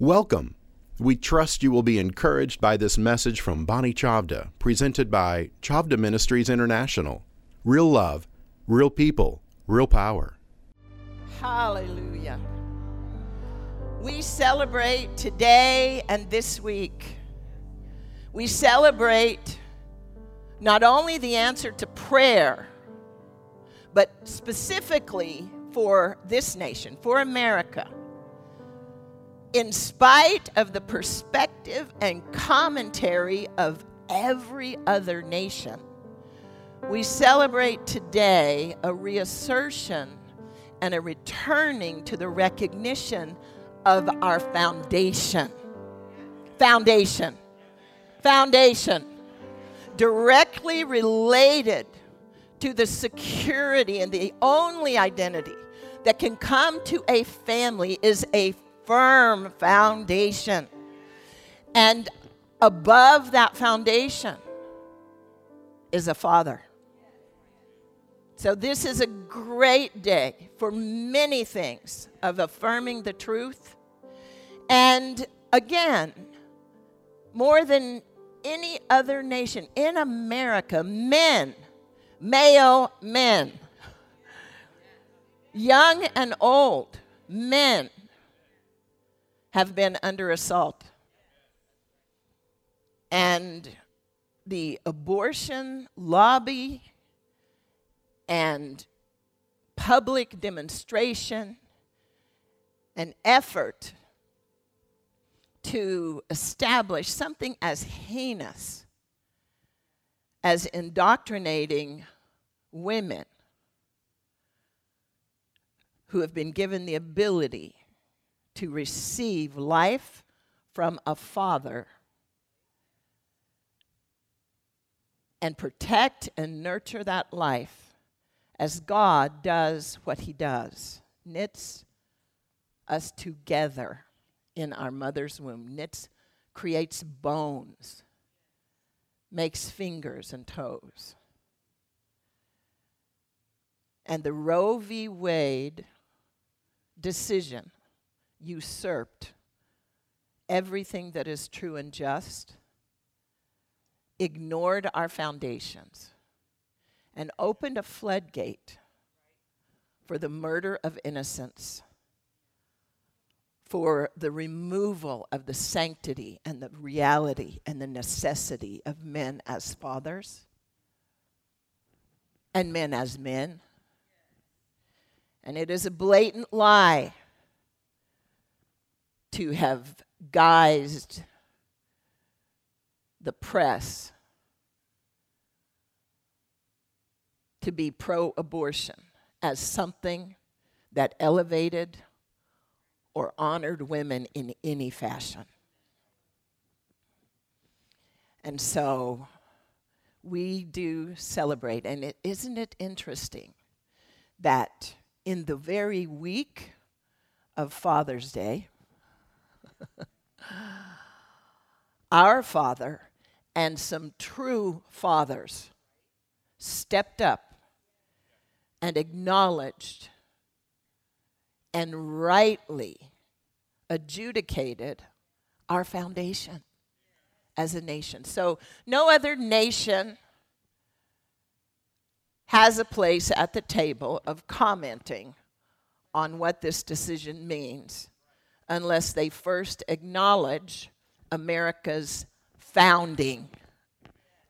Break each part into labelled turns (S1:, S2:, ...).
S1: Welcome. We trust you will be encouraged by this message from Bonnie Chavda, presented by Chavda Ministries International. Real love, real people, real power.
S2: Hallelujah. We celebrate today and this week. We celebrate not only the answer to prayer, but specifically for this nation, for America in spite of the perspective and commentary of every other nation, we celebrate today a reassertion and a returning to the recognition of our foundation. Foundation. Foundation. Directly related to the security and the only identity that can come to a family is a firm foundation. And above that foundation is a father. So, this is a great day for many things of affirming the truth. And again, more than any other nation in America, men, male men, young and old men, have been under assault. And the abortion lobby and public demonstration and effort to establish something as heinous as indoctrinating women who have been given the ability to receive life from a father and protect and nurture that life as God does what He does knits us together in our mother's womb, knits, creates bones, makes fingers and toes. And the Roe v. Wade decision usurped everything that is true and just, ignored our foundations, and opened a floodgate for the murder of innocents, for the removal of the sanctity and the reality and the necessity of men as fathers and men as men. And it is a blatant lie to have guised the press to be pro abortion as something that elevated or honored women in any fashion. And so we do celebrate. And is isn't it interesting that in the very week of Father's Day, Our Father and some true fathers stepped up and acknowledged and rightly adjudicated our foundation as a nation. So, no other nation has a place at the table of commenting on what this decision means unless they first acknowledge America's founding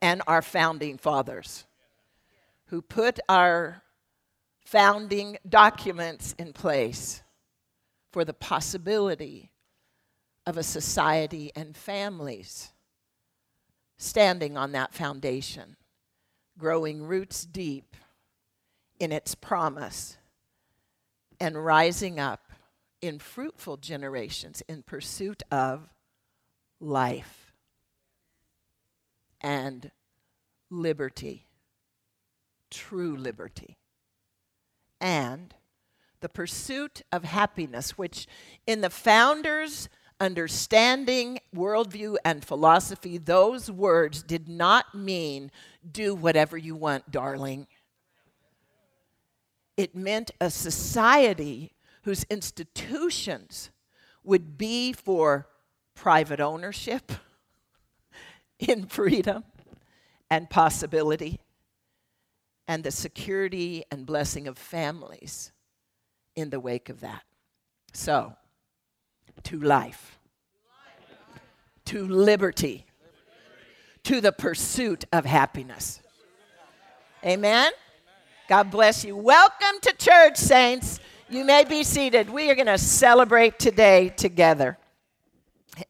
S2: and our founding fathers who put our founding documents in place for the possibility of a society and families standing on that foundation, growing roots deep in its promise, and rising up in fruitful generations in pursuit of life and liberty, true liberty, and the pursuit of happiness, which in the founders' understanding, worldview, and philosophy, those words did not mean do whatever you want, darling. It meant a society whose institutions would be for private ownership in freedom and possibility, and the security and blessing of families in the wake of that. So, to life, to liberty, to the pursuit of happiness. Amen? God bless you. Welcome to church, saints. You may be seated. We are going to celebrate today together.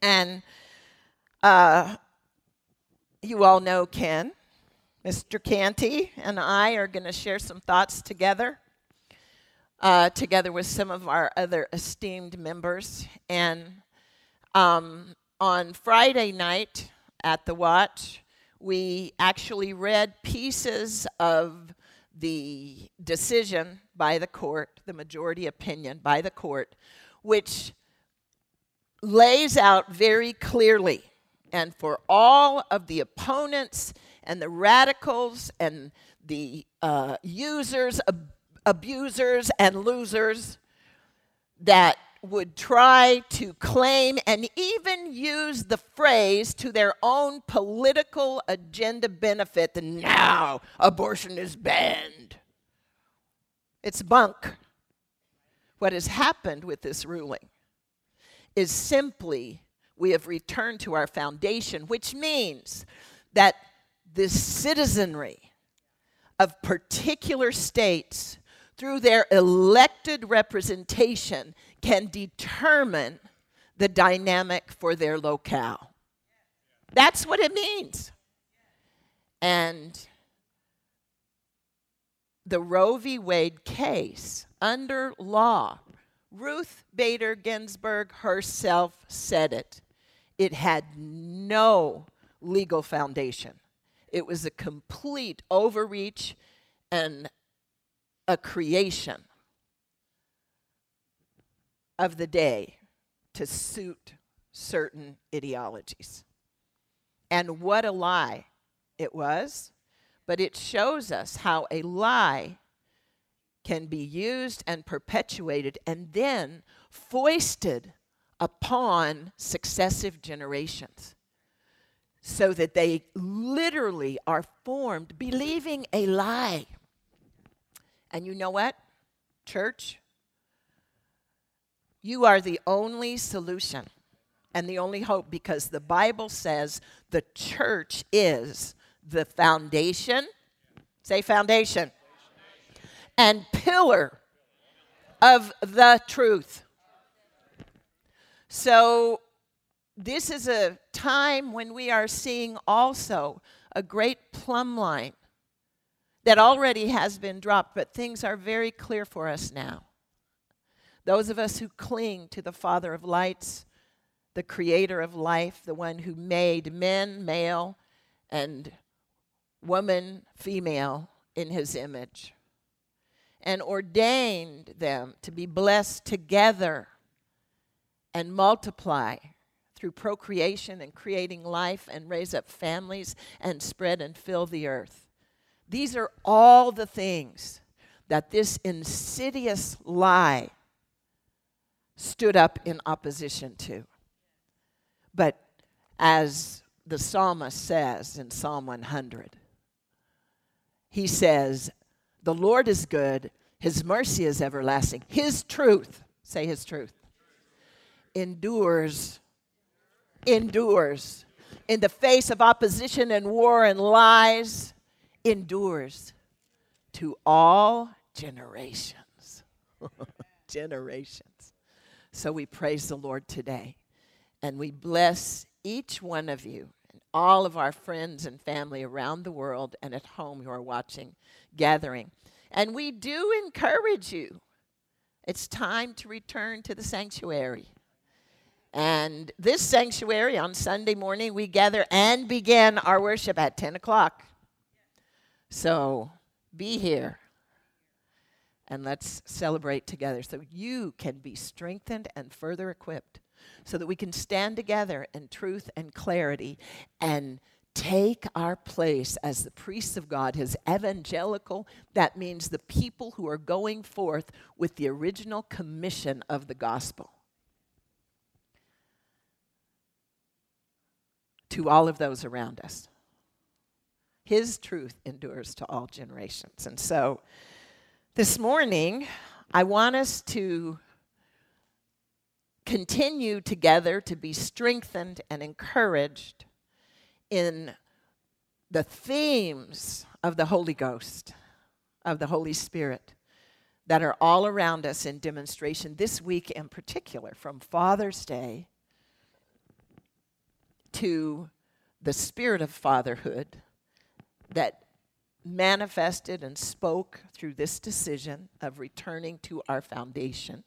S2: And uh, you all know Ken. Mr. Canty and I are going to share some thoughts together, uh, together with some of our other esteemed members. And um, on Friday night at the Watch, we actually read pieces of the decision by the court, the majority opinion by the court, which lays out very clearly and for all of the opponents and the radicals and the uh, users, ab- abusers, and losers that would try to claim and even use the phrase to their own political agenda benefit that now abortion is banned. It's bunk. What has happened with this ruling is simply we have returned to our foundation, which means that the citizenry of particular states, through their elected representation, can determine the dynamic for their locale. That's what it means. And the Roe v. Wade case, under law, Ruth Bader Ginsburg herself said it. It had no legal foundation. It was a complete overreach and a creation of the day to suit certain ideologies. And what a lie it was, but it shows us how a lie can be used and perpetuated and then foisted upon successive generations so that they literally are formed believing a lie. And you know what, church? You are the only solution and the only hope because the Bible says the church is the foundation. Say foundation. And pillar of the truth. So this is a time when we are seeing also a great plumb line that already has been dropped, but things are very clear for us now. Those of us who cling to the Father of lights, the creator of life, the one who made men, male, and woman, female, in his image, and ordained them to be blessed together and multiply through procreation and creating life and raise up families and spread and fill the earth. These are all the things that this insidious lie stood up in opposition to. But as the psalmist says in Psalm 100, he says, The Lord is good, his mercy is everlasting, his truth, say his truth, endures endures. In the face of opposition and war and lies, endures to all generations. generations. So we praise the Lord today. And we bless each one of you and all of our friends and family around the world and at home who are watching, gathering. And we do encourage you. It's time to return to the sanctuary. And this sanctuary on Sunday morning, we gather and begin our worship at 10 o'clock. So be here and let's celebrate together so you can be strengthened and further equipped so that we can stand together in truth and clarity and take our place as the priests of God, his evangelical, that means the people who are going forth with the original commission of the gospel. To all of those around us. His truth endures to all generations. And so this morning, I want us to continue together to be strengthened and encouraged in the themes of the Holy Ghost, of the Holy Spirit that are all around us in demonstration this week in particular, from Father's Day to the spirit of fatherhood that manifested and spoke through this decision of returning to our foundation.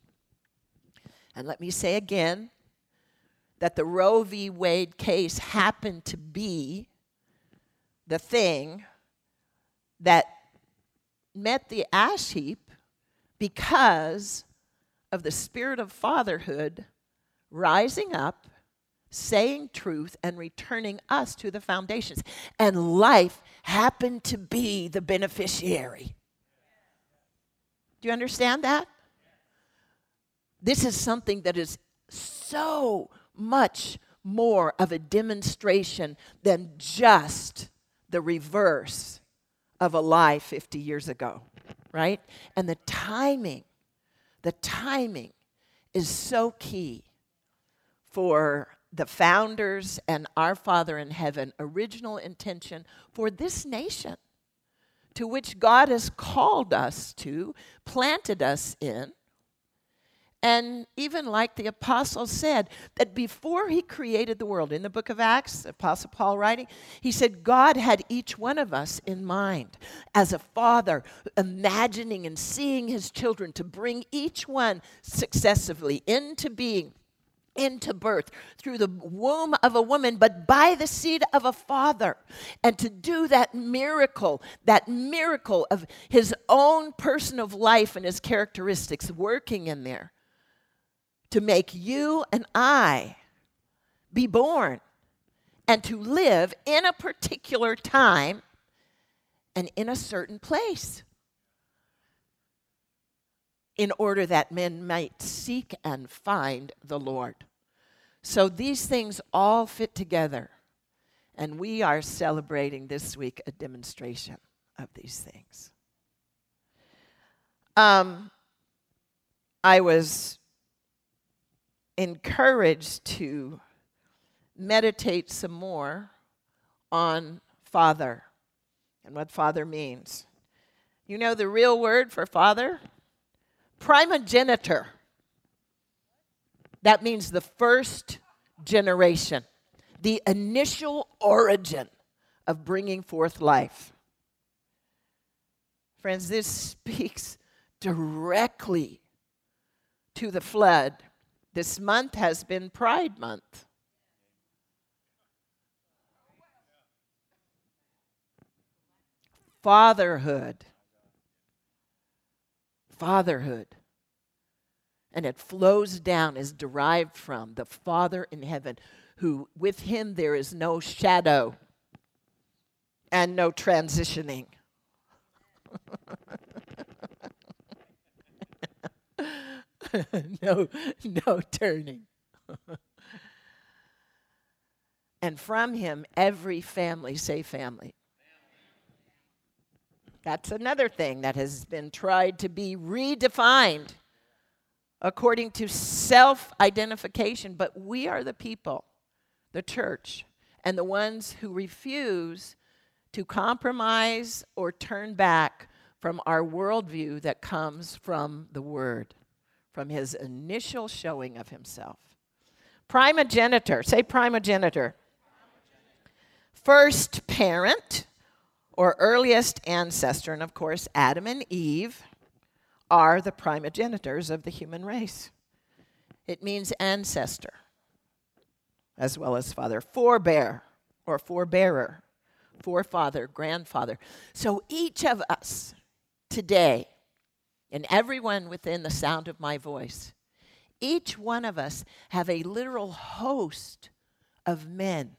S2: And let me say again that the Roe v. Wade case happened to be the thing that met the ash heap because of the spirit of fatherhood rising up, saying truth, and returning us to the foundations. And life happened to be the beneficiary. Do you understand that? This is something that is so much more of a demonstration than just the reverse of a lie 50 years ago, right? And the timing, the timing is so key for the founders and our Father in heaven original intention for this nation to which God has called us to, planted us in, and even like the apostle said, that before he created the world, in the book of Acts, Apostle Paul writing, he said, God had each one of us in mind as a father, imagining and seeing his children to bring each one successively into being into birth through the womb of a woman, but by the seed of a father. And to do that miracle, that miracle of his own person of life and his characteristics working in there to make you and I be born and to live in a particular time and in a certain place in order that men might seek and find the Lord. So these things all fit together. And we are celebrating this week a demonstration of these things. Um, I was encouraged to meditate some more on father and what father means. You know the real word for father? Primogenitor. That means the first generation, the initial origin of bringing forth life. Friends, this speaks directly to the flood this month has been Pride Month. Fatherhood. Fatherhood. And it flows down, is derived from the Father in heaven, who with him there is no shadow and no transitioning. no, no turning. and from him, every family, say family. That's another thing that has been tried to be redefined according to self identification. But we are the people, the church, and the ones who refuse to compromise or turn back from our worldview that comes from the Word from his initial showing of himself. Primogenitor, say primogenitor. First parent or earliest ancestor, and of course, Adam and Eve are the primogenitors of the human race. It means ancestor as well as father, forebear or forebearer, forefather, grandfather. So each of us today and everyone within the sound of my voice, each one of us have a literal host of men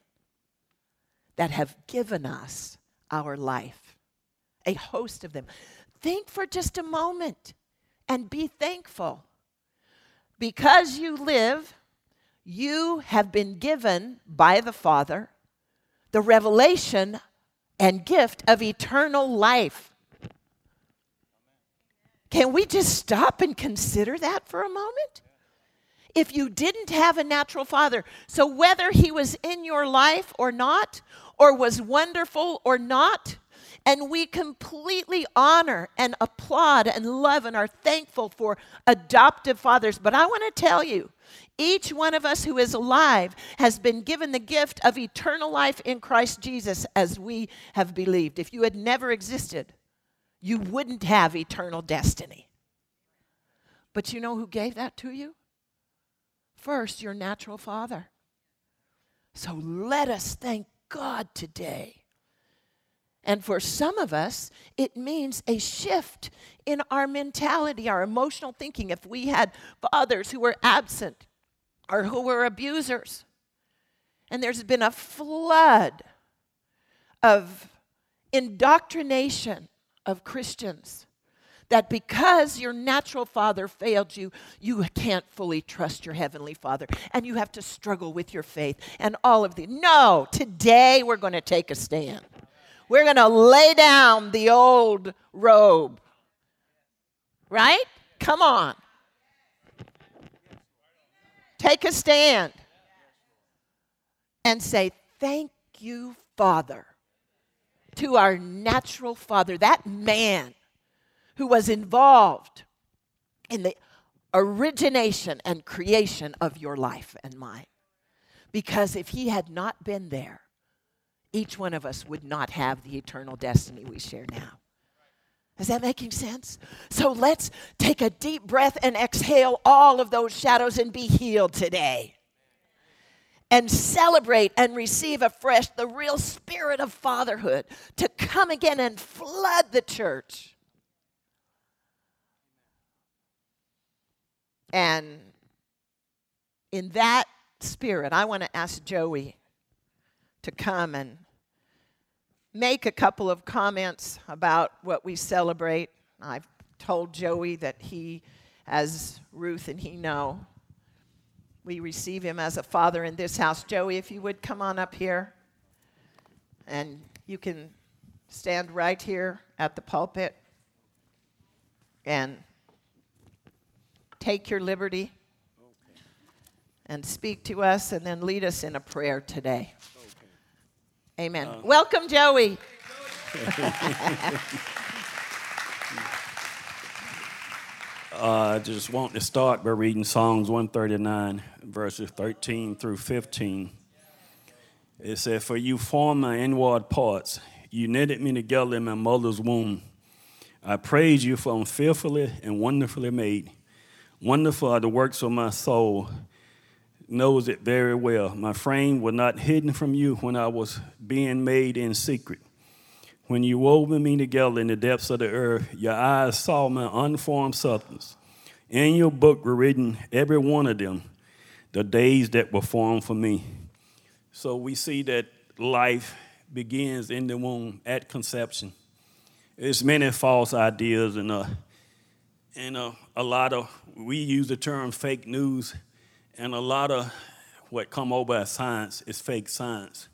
S2: that have given us our life. A host of them. Think for just a moment and be thankful. Because you live, you have been given by the Father the revelation and gift of eternal life. Can we just stop and consider that for a moment? If you didn't have a natural father, so whether he was in your life or not, or was wonderful or not, and we completely honor and applaud and love and are thankful for adoptive fathers. But I want to tell you, each one of us who is alive has been given the gift of eternal life in Christ Jesus as we have believed. If you had never existed, you wouldn't have eternal destiny. But you know who gave that to you? First, your natural father. So let us thank God today and for some of us, it means a shift in our mentality, our emotional thinking. If we had fathers who were absent or who were abusers, and there's been a flood of indoctrination of Christians that because your natural father failed you, you can't fully trust your heavenly father and you have to struggle with your faith and all of the. No, today we're going to take a stand. We're going to lay down the old robe. Right? Come on. Take a stand and say, Thank you, Father, to our natural Father, that man who was involved in the origination and creation of your life and mine. Because if he had not been there, each one of us would not have the eternal destiny we share now. Is that making sense? So let's take a deep breath and exhale all of those shadows and be healed today. And celebrate and receive afresh the real spirit of fatherhood to come again and flood the church. And in that spirit, I want to ask Joey to come and make a couple of comments about what we celebrate. I've told Joey that he, as Ruth and he know, we receive him as a father in this house. Joey, if you would come on up here, and you can stand right here at the pulpit and take your liberty and speak to us and then lead us in a prayer today. Amen. Uh, Welcome, Joey.
S3: Uh, I just want to start by reading Psalms 139, verses 13 through 15. It says, For you formed my inward parts, you knitted me together in my mother's womb. I praise you for I'm fearfully and wonderfully made. Wonderful are the works of my soul knows it very well. My frame was not hidden from you when I was being made in secret. When you wove me together in the depths of the earth, your eyes saw my unformed substance. In your book were written, every one of them, the days that were formed for me. So we see that life begins in the womb at conception. There's many false ideas and, uh, and uh, a lot of, we use the term fake news and a lot of what come over as science is fake science,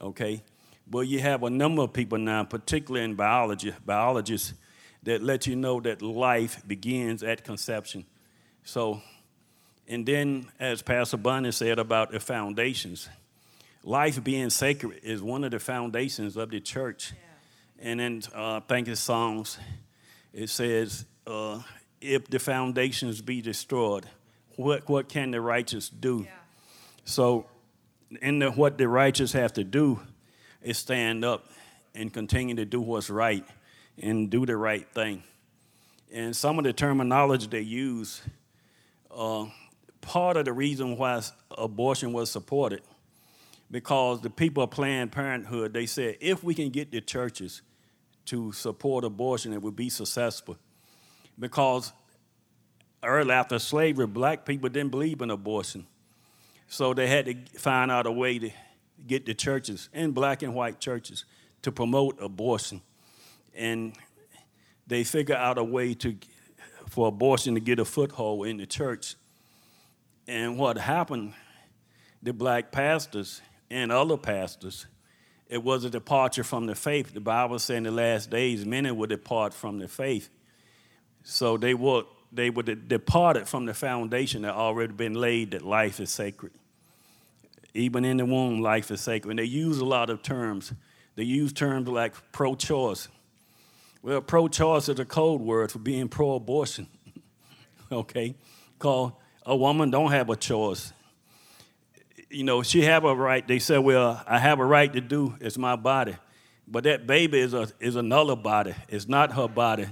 S3: okay? But you have a number of people now, particularly in biology, biologists, that let you know that life begins at conception. So, and then as Pastor Bonnie said about the foundations, life being sacred is one of the foundations of the church. Yeah. And then uh, I think it's Psalms, it says, uh, if the foundations be destroyed, what, what can the righteous do? Yeah. So, in the, what the righteous have to do is stand up and continue to do what's right and do the right thing. And some of the terminology they use, uh, part of the reason why abortion was supported, because the people of Planned Parenthood, they said if we can get the churches to support abortion, it would be successful. Because early after slavery, black people didn't believe in abortion. So they had to find out a way to get the churches, and black and white churches, to promote abortion. And they figure out a way to for abortion to get a foothold in the church. And what happened, the black pastors and other pastors, it was a departure from the faith. The Bible said in the last days, many would depart from the faith. So they would they have departed from the foundation that already been laid that life is sacred. Even in the womb, life is sacred. And they use a lot of terms. They use terms like pro-choice. Well, pro-choice is a code word for being pro-abortion. okay, called a woman don't have a choice. You know, she have a right. They say, well, I have a right to do. It's my body, but that baby is a is another body. It's not her body.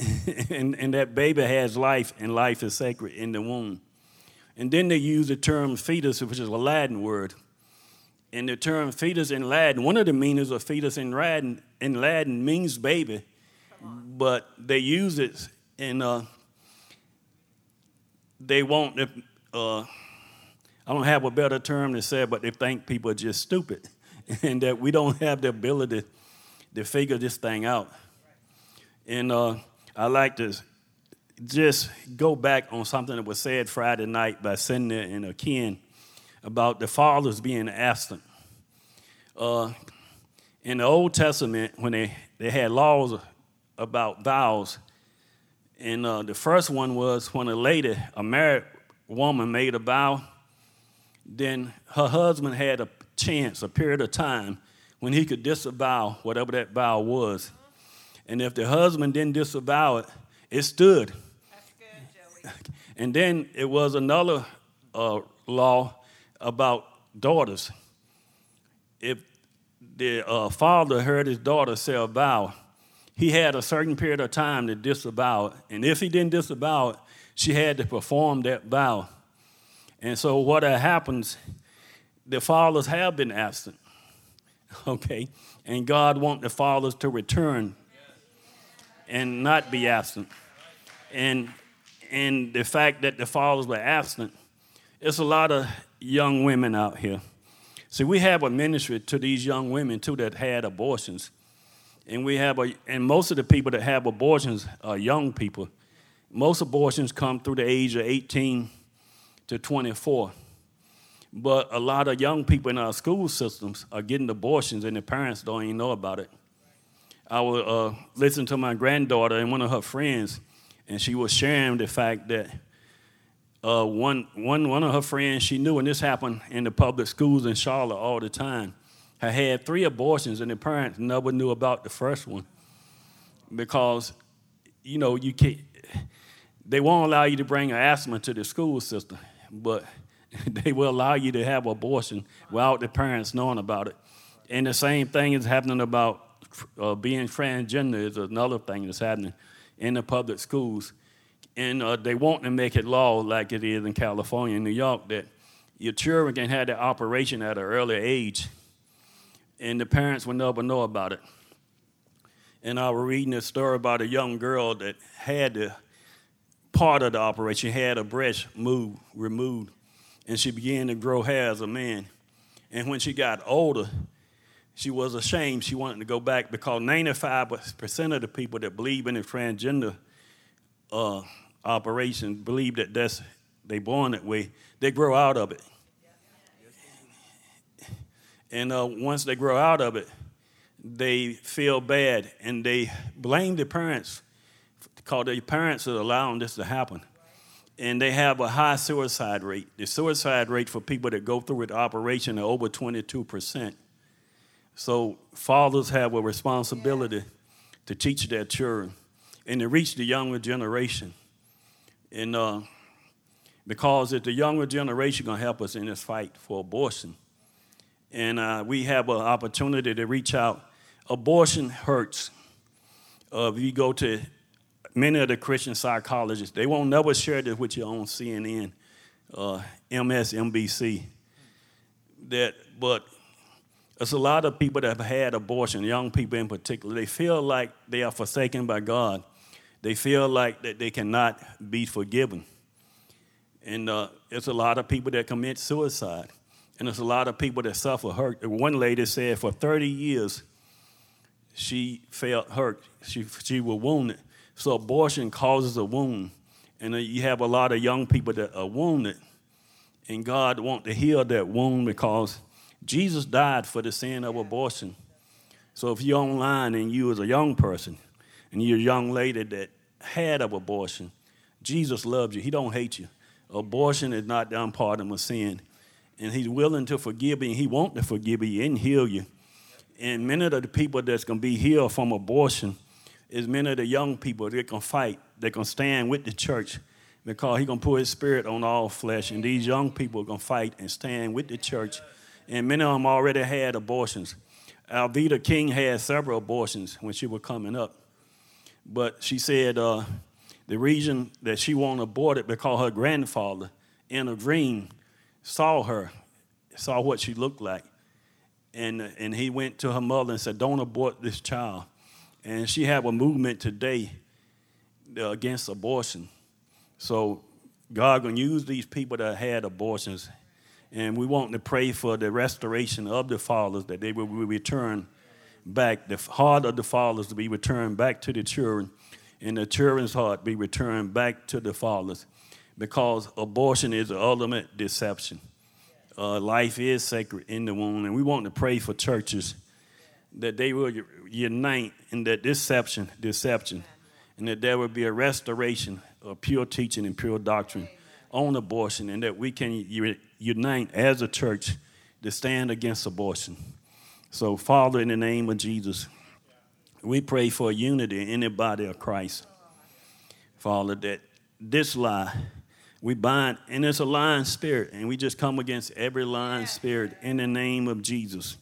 S3: and, and that baby has life, and life is sacred in the womb. And then they use the term fetus, which is a Latin word. And the term fetus in Latin, one of the meanings of fetus in Latin, in Latin means baby, but they use it in, uh, they want, uh, I don't have a better term to say, but they think people are just stupid and that we don't have the ability to figure this thing out. And uh, I like to just go back on something that was said Friday night by Cindy and Akin about the fathers being absent. Uh, in the Old Testament, when they, they had laws about vows, and uh, the first one was when a lady, a married woman, made a vow, then her husband had a chance, a period of time, when he could disavow whatever that vow was. And if the husband didn't disavow it, it stood. Good, and then it was another uh, law about daughters. If the uh, father heard his daughter say a vow, he had a certain period of time to disavow it. And if he didn't disavow it, she had to perform that vow. And so what happens, the fathers have been absent, okay? And God wants the fathers to return and not be absent. And, and the fact that the fathers were absent, it's a lot of young women out here. See, we have a ministry to these young women too that had abortions. And we have a, and most of the people that have abortions are young people. Most abortions come through the age of 18 to 24. But a lot of young people in our school systems are getting abortions and the parents don't even know about it. I was uh, to my granddaughter and one of her friends, and she was sharing the fact that uh, one, one, one of her friends she knew, and this happened in the public schools in Charlotte all the time, had had three abortions, and the parents never knew about the first one because, you know, you can't, they won't allow you to bring an asthma to the school system, but they will allow you to have abortion without the parents knowing about it. And the same thing is happening about uh, being transgender is another thing that's happening in the public schools. And uh, they want to make it law like it is in California and New York that your children can have that operation at an early age, and the parents will never know about it. And I was reading a story about a young girl that had the part of the operation, had a breast moved, removed, and she began to grow hair as a man. And when she got older, she was ashamed. She wanted to go back because 95% of the people that believe in the transgender uh, operation believe that that's they born that way. They grow out of it, and uh, once they grow out of it, they feel bad and they blame the parents because the parents are allowing this to happen. And they have a high suicide rate. The suicide rate for people that go through the operation are over 22 percent. So fathers have a responsibility to teach their children and to reach the younger generation. And uh, because it's the younger generation to help us in this fight for abortion. And uh, we have an opportunity to reach out. Abortion hurts. Uh, if you go to many of the Christian psychologists, they won't never share this with you on CNN, uh, MSNBC. That, but there's a lot of people that have had abortion, young people in particular. They feel like they are forsaken by God. They feel like that they cannot be forgiven. And uh, a lot of people that commit suicide. And there's a lot of people that suffer hurt. One lady said for 30 years, she felt hurt. She, she was wounded. So abortion causes a wound. And uh, you have a lot of young people that are wounded. And God wants to heal that wound because Jesus died for the sin of abortion. So if you're online and you as a young person and you're a young lady that had of abortion, Jesus loves you. He don't hate you. Abortion is not the unpardonable sin. And he's willing to forgive you, and he wants to forgive you and heal you. And many of the people that's going to be healed from abortion is many of the young people that can fight, that can stand with the church because he's going to put his spirit on all flesh. And these young people are going to fight and stand with the church. And many of them already had abortions. Alveda King had several abortions when she was coming up. But she said uh, the reason that she wanted it because her grandfather in a dream saw her, saw what she looked like. And, and he went to her mother and said, Don't abort this child. And she have a movement today uh, against abortion. So God gonna use these people that had abortions, and we want to pray for the restoration of the fathers that they will return back, the heart of the fathers to be returned back to the children, and the children's heart be returned back to the fathers, because abortion is the ultimate deception. Uh, life is sacred in the womb, and we want to pray for churches that they will unite in that deception, deception, and that there will be a restoration of pure teaching and pure doctrine on abortion, and that we can unite as a church to stand against abortion. So, Father, in the name of Jesus, we pray for unity in the body of Christ. Father, that this lie, we bind, and it's a lying spirit, and we just come against every lying spirit in the name of Jesus.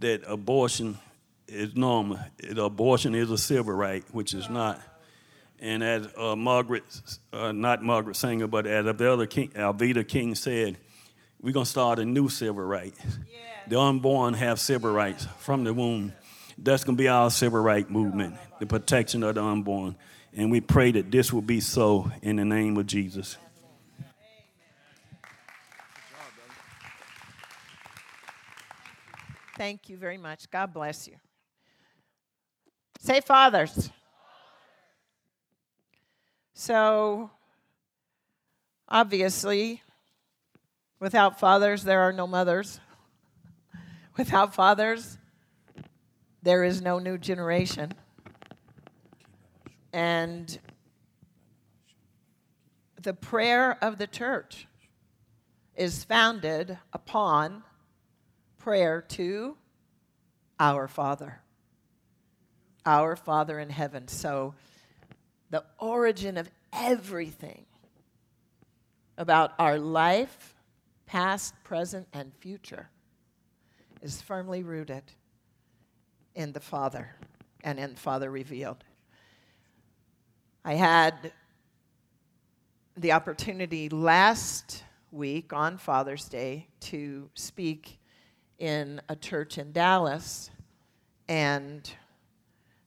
S3: That abortion is normal. Abortion is a civil right, which is not. And as uh, Margaret, uh, not Margaret Sanger, but as the other King, Alveda King said, we're going to start a new civil right. Yeah. The unborn have civil rights from the womb. That's going to be our civil right movement, the protection of the unborn. And we pray that this will be so in the name of Jesus.
S2: Thank you very much. God bless you. Say, fathers. So, obviously, without fathers, there are no mothers. Without fathers, there is no new generation. And the prayer of the church is founded upon prayer to our Father. Our Father in heaven. So, the origin of everything about our life, past, present, and future, is firmly rooted in the Father and in Father revealed. I had the opportunity last week on Father's Day to speak in a church in Dallas, and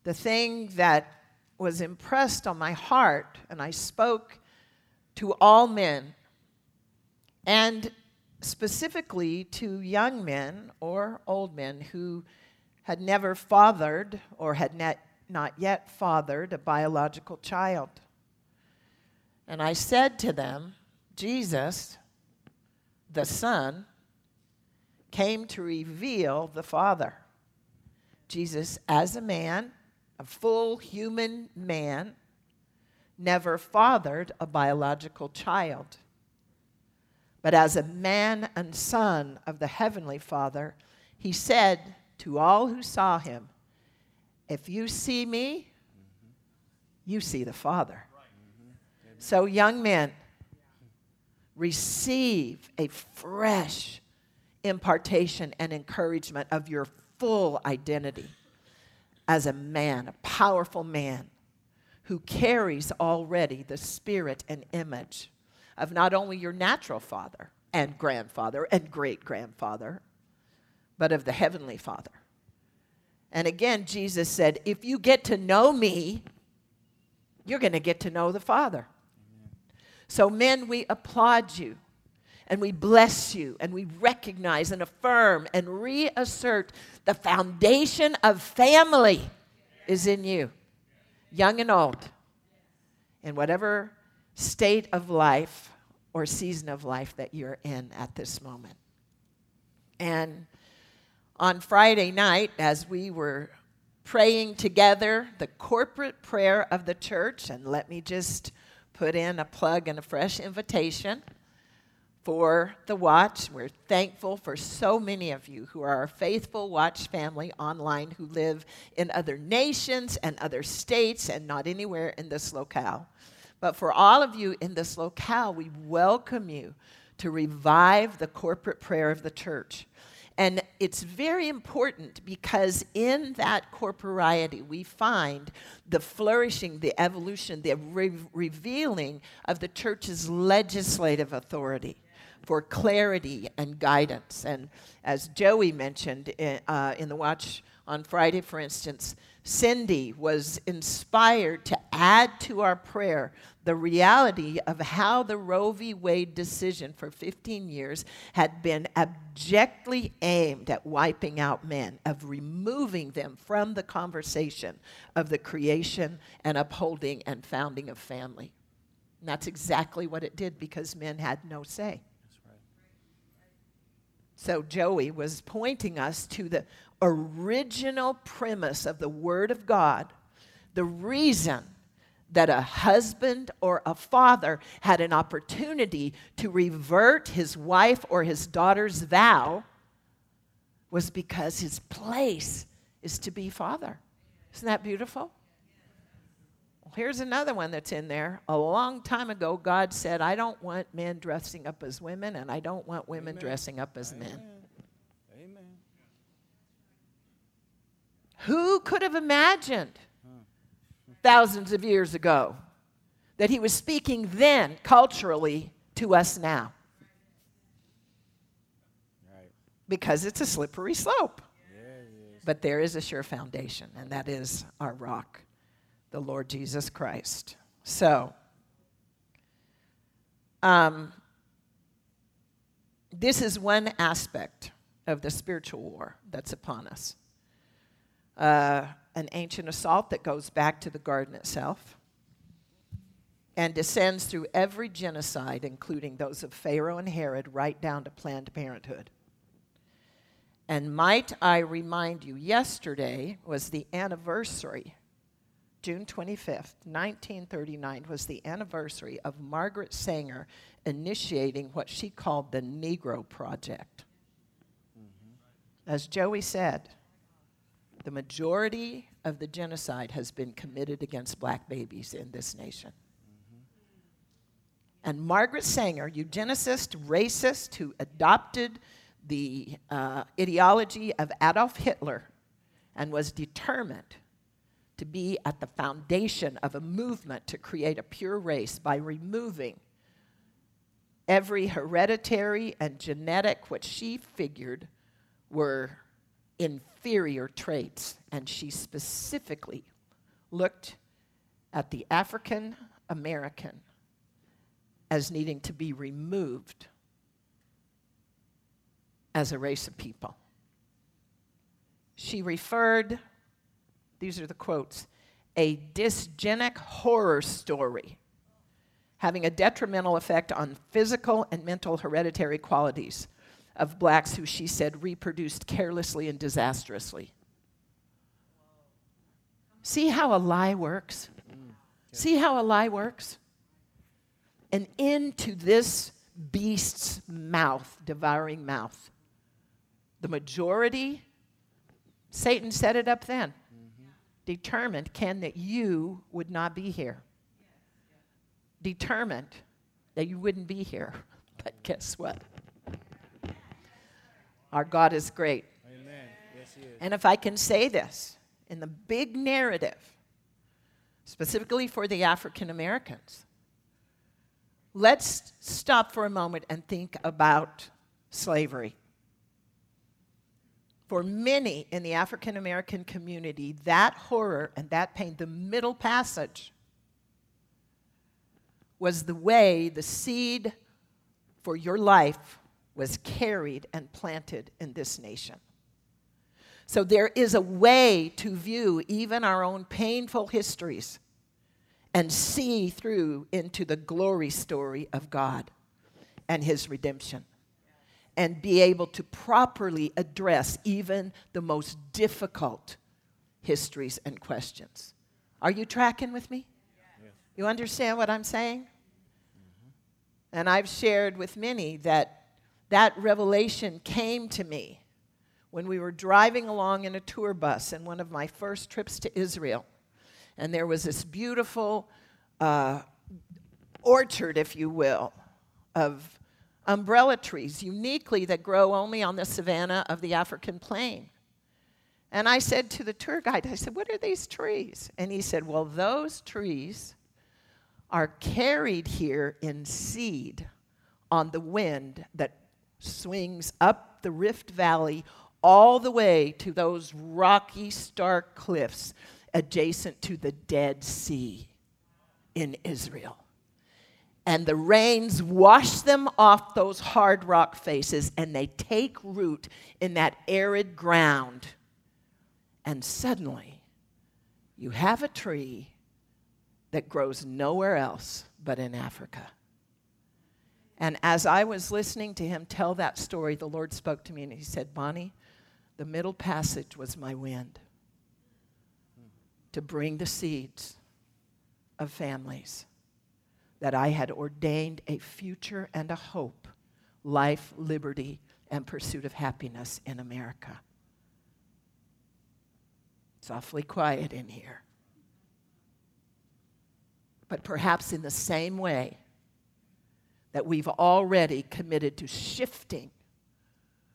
S2: the thing that was impressed on my heart, and I spoke to all men, and specifically to young men or old men who had never fathered or had not, not yet fathered a biological child. And I said to them, Jesus, the Son, came to reveal the Father. Jesus, as a man, a full human man, never fathered a biological child. But as a man and son of the Heavenly Father, he said to all who saw him, If you see me, you see the Father. So, young men, receive a fresh impartation and encouragement of your full identity as a man, a powerful man who carries already the spirit and image of not only your natural father and grandfather and great grandfather, but of the heavenly father. And again, Jesus said, if you get to know me, you're going to get to know the Father. So, men, we applaud you and we bless you and we recognize and affirm and reassert the foundation of family is in you, young and old, in whatever state of life or season of life that you're in at this moment. And on Friday night, as we were praying together the corporate prayer of the church, and let me just put in a plug and a fresh invitation for the Watch. We're thankful for so many of you who are our faithful Watch family online who live in other nations and other states and not anywhere in this locale. But for all of you in this locale, we welcome you to revive the corporate prayer of the church. And it's very important because in that corporeity, we find the flourishing, the evolution, the re- revealing of the church's legislative authority for clarity and guidance. And as Joey mentioned in, uh, in the Watch on Friday, for instance, Cindy was inspired to add to our prayer the reality of how the Roe v. Wade decision for 15 years had been abjectly aimed at wiping out men, of removing them from the conversation of the creation and upholding and founding of family. And that's exactly what it did because men had no say. So Joey was pointing us to the original premise of the Word of God, the reason that a husband or a father had an opportunity to revert his wife or his daughter's vow was because his place is to be father. Isn't that beautiful? Here's another one that's in there. A long time ago, God said, I don't want men dressing up as women, and I don't want women Amen. dressing up as Amen. men. Who could have imagined thousands of years ago that he was speaking then culturally to us now? Because it's a slippery slope. but there is a sure foundation, and that is our rock, the Lord Jesus Christ. So, um, this is one aspect of the spiritual war that's upon us uh, an ancient assault that goes back to the garden itself and descends through every genocide, including those of Pharaoh and Herod, right down to Planned Parenthood. And might I remind you, yesterday was the anniversary, June 25th, 1939, was the anniversary of Margaret Sanger initiating what she called the Negro Project. Mm-hmm. As Joey said, the majority of the genocide has been committed against black babies in this nation. Mm-hmm. And Margaret Sanger, eugenicist, racist, who adopted the uh, ideology of Adolf Hitler and was determined to be at the foundation of a movement to create a pure race by removing every hereditary and genetic, what she figured were inferior traits, and she specifically looked at the African American as needing to be removed as a race of people. She referred, these are the quotes, a dysgenic horror story having a detrimental effect on physical and mental hereditary qualities of blacks who she said reproduced carelessly and disastrously. See how a lie works? See how a lie works? And into this beast's mouth, devouring mouth, the majority, Satan set it up then. Determined, Ken, that you would not be here. Determined that you wouldn't be here. But guess what? Our God is great. Amen. Yes, he is. And if I can say this in the big narrative, specifically for the African Americans, let's stop for a moment and think about slavery. For many in the African American community, that horror and that pain, the middle passage, was the way the seed for your life was carried and planted in this nation. So there is a way to view even our own painful histories and see through into the glory story of God and his redemption. And be able to properly address even the most difficult histories and questions. Are you tracking with me? You understand what I'm saying? And I've shared with many that that revelation came to me when we were driving along in a tour bus in one of my first trips to Israel. And there was this beautiful uh, orchard, if you will, of umbrella trees, uniquely that grow only on the savanna of the African plain. And I said to the tour guide, I said, What are these trees? And he said, Well, those trees are carried here in seed on the wind that swings up the Rift Valley all the way to those rocky, stark cliffs adjacent to the Dead Sea in Israel. And the rains wash them off those hard rock faces, and they take root in that arid ground. And suddenly, you have a tree that grows nowhere else but in Africa. And as I was listening to him tell that story, the Lord spoke to me and he said, Bonnie, the middle passage was my wind to bring the seeds of families that I had ordained a future and a hope, life, liberty, and pursuit of happiness in America. It's awfully quiet in here. But perhaps in the same way that we've already committed to shifting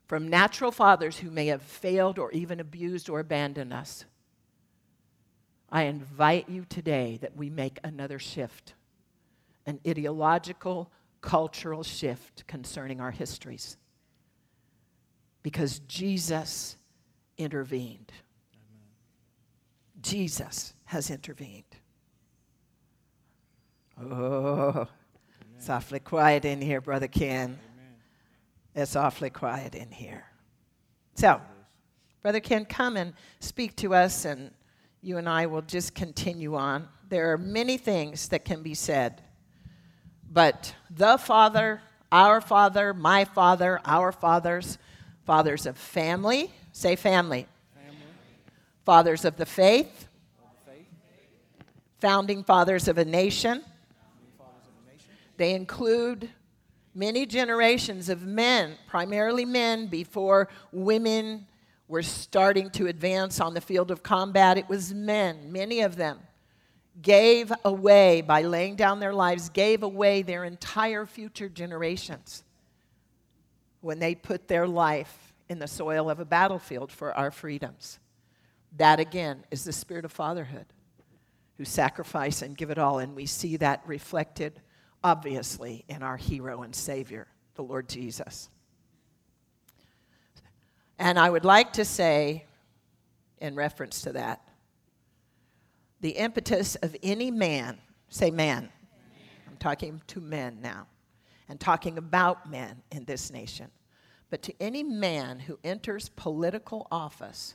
S2: from natural fathers who may have failed or even abused or abandoned us. I invite you today that we make another shift, an ideological, cultural shift concerning our histories. Because Jesus intervened. Amen. Jesus has intervened. Oh, Amen. it's awfully quiet in here, Brother Ken. It's awfully quiet in here. So, Brother Ken, come and speak to us, and you and I will just continue on. There are many things that can be said, but the Father, our Father, my Father, our fathers, fathers of family, say family, family. fathers of the faith, of the faith. founding fathers of a nation. They include many generations of men, primarily men, before women were starting to advance on the field of combat. It was men, many of them gave away, by laying down their lives, gave away their entire future generations when they put their life in the soil of a battlefield for our freedoms. That again is the spirit of fatherhood who sacrifice and give it all, and we see that reflected obviously in our hero and Savior, the Lord Jesus. And I would like to say, in reference to that, the impetus of any man, say man, I'm talking to men now, and talking about men in this nation, but to any man who enters political office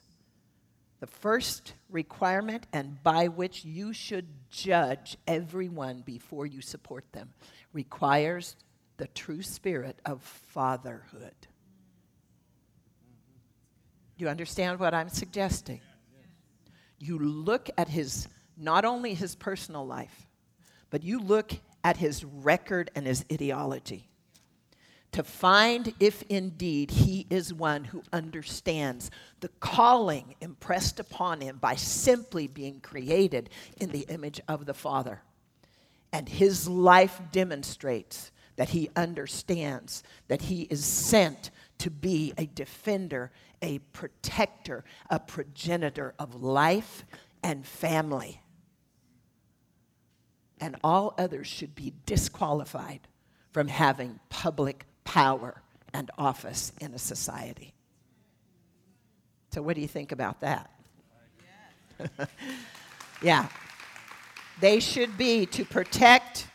S2: the first requirement and by which you should judge everyone before you support them requires the true spirit of fatherhood. You understand what I'm suggesting? You look at his, not only his personal life, but you look at his record and his ideology to find if indeed he is one who understands the calling impressed upon him by simply being created in the image of the Father. And his life demonstrates that he understands that he is sent to be a defender, a protector, a progenitor of life and family. And all others should be disqualified from having public power and office in a society. So, what do you think about that? yeah. They should be to protect,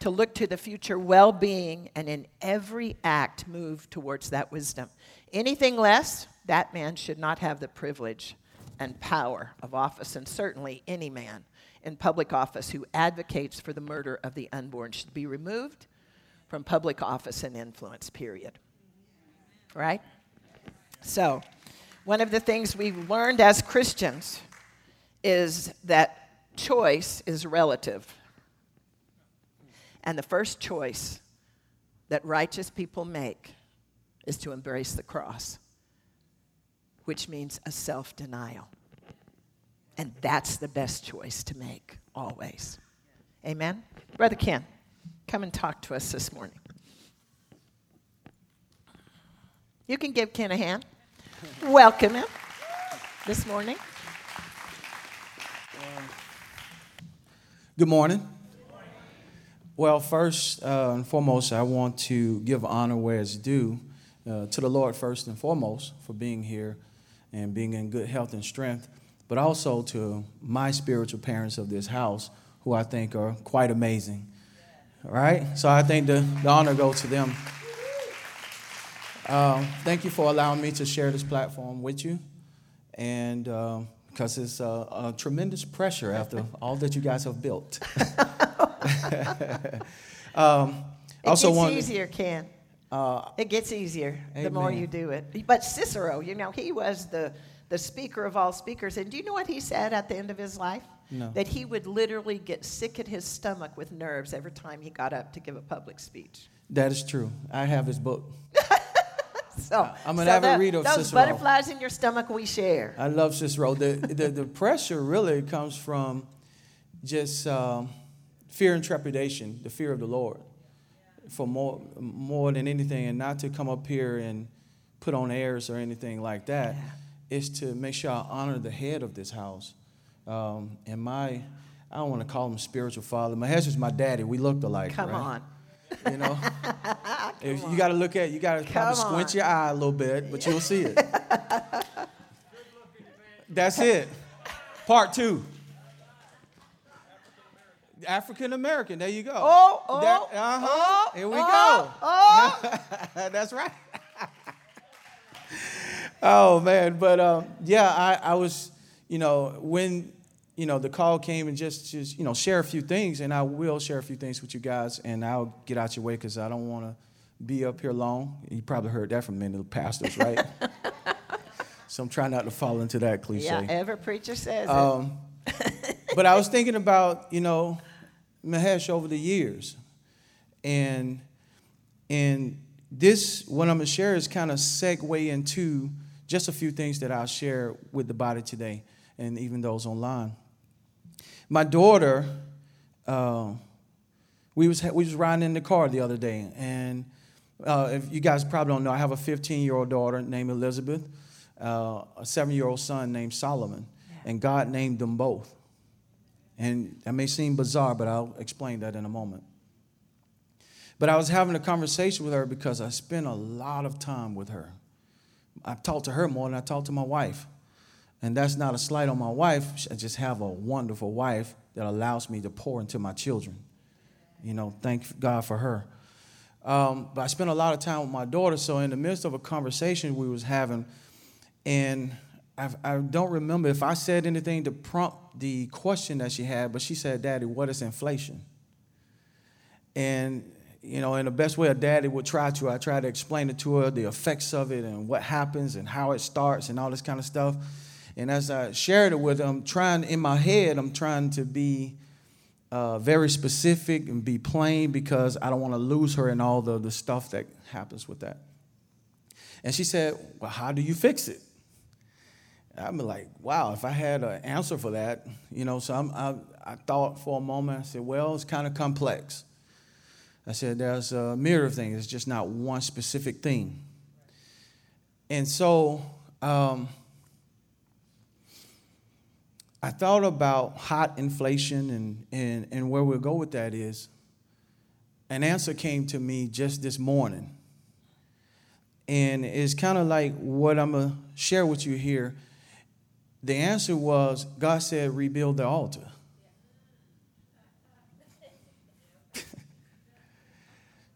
S2: to look to the future well being, and in every act move towards that wisdom. Anything less, that man should not have the privilege and power of office, and certainly any man in public office who advocates for the murder of the unborn should be removed from public office and influence, period. right? So, one of the things we've learned as Christians is that choice is relative. And the first choice that righteous people make is to embrace the cross, which means a self denial. And that's the best choice to make, always. Amen? Brother Ken, come and talk to us this morning. You can give Ken a hand. Welcome him this morning.
S4: Good morning. Well, first uh, and foremost, I want to give honor where it's due uh, to the Lord, first and foremost, for being here and being in good health and strength, but also to my spiritual parents of this house, who I think are quite amazing. All right? So I think the, the honor goes to them. Uh, thank you for allowing me to share this platform with you. And uh, because it's a, a, tremendous pressure after all that you guys have built.
S2: um, it also gets easier, Ken. Uh, it gets easier amen. the more you do it. But Cicero, you know, he was the, the speaker of all speakers. And do you know what he said at the end of his life?
S4: No.
S2: That he would literally get sick at his stomach with nerves every time he got up to give a public speech.
S4: That is true. I have his book.
S2: so
S4: I'm an so avid reader of
S2: those
S4: Cicero.
S2: butterflies in your stomach we share.
S4: I love Cicero. The the, the pressure really comes from just um, fear and trepidation, the fear of the Lord, for more more than anything, and not to come up here and put on airs or anything like that. Yeah. Is to make sure I honor the head of this house, um, and my. I don't want to call him spiritual father. My husband's my daddy. We looked alike.
S2: Come
S4: right?
S2: on.
S4: You know, if you got to look at, you got to probably squint your eye a little bit, but you'll see it. That's it. Part two. African American. There you go.
S2: Oh, oh, that, uh-huh. oh
S4: Here we
S2: oh,
S4: go.
S2: Oh.
S4: That's right. Oh man, but um, yeah, I, I was, you know, when you know, the call came and just, just, you know, share a few things, and I will share a few things with you guys, and I'll get out your way because I don't want to be up here long. You probably heard that from many of the pastors, right? so I'm trying not to fall into that cliche.
S2: Yeah, every preacher says um,
S4: it. but I was thinking about, you know, Mahesh over the years, and and this what I'm gonna share is kind of segue into just a few things that I'll share with the body today, and even those online my daughter, uh, we was we was riding in the car the other day, and uh, if you guys probably don't know, I have a 15 year old daughter named Elizabeth, uh, a seven year old son named Solomon, and God named them both. And that may seem bizarre, but I'll explain that in a moment. But I was having a conversation with her because I spent a lot of time with her. I talked to her more than I talked to my wife. And that's not a slight on my wife. I just have a wonderful wife that allows me to pour into my children. You know, thank God for her. Um, but I spent a lot of time with my daughter. So in the midst of a conversation we was having, and I've, I, do not remember if I said anything to prompt the question that she had, but she said, "Daddy, what is inflation?" And you know, in the best way a daddy would try to, I try to explain it to her, the effects of it, and what happens, and how it starts, and all this kind of stuff. And as I shared it with them, trying in my head, I'm trying to be uh, very specific and be plain because I don't want to lose her and all the, the stuff that happens with that. And she said, Well, how do you fix it? I'm like, wow, if I had an answer for that, you know, so I'm, I, I thought for a moment, I said, well, it's kind of complex. I said, there's a myriad of things, it's just not one specific thing. And so, um, I thought about hot inflation and, and, and where we'll go with that is an answer came to me just this morning. And it's kind of like what I'm going to share with you here. The answer was God said, rebuild the altar.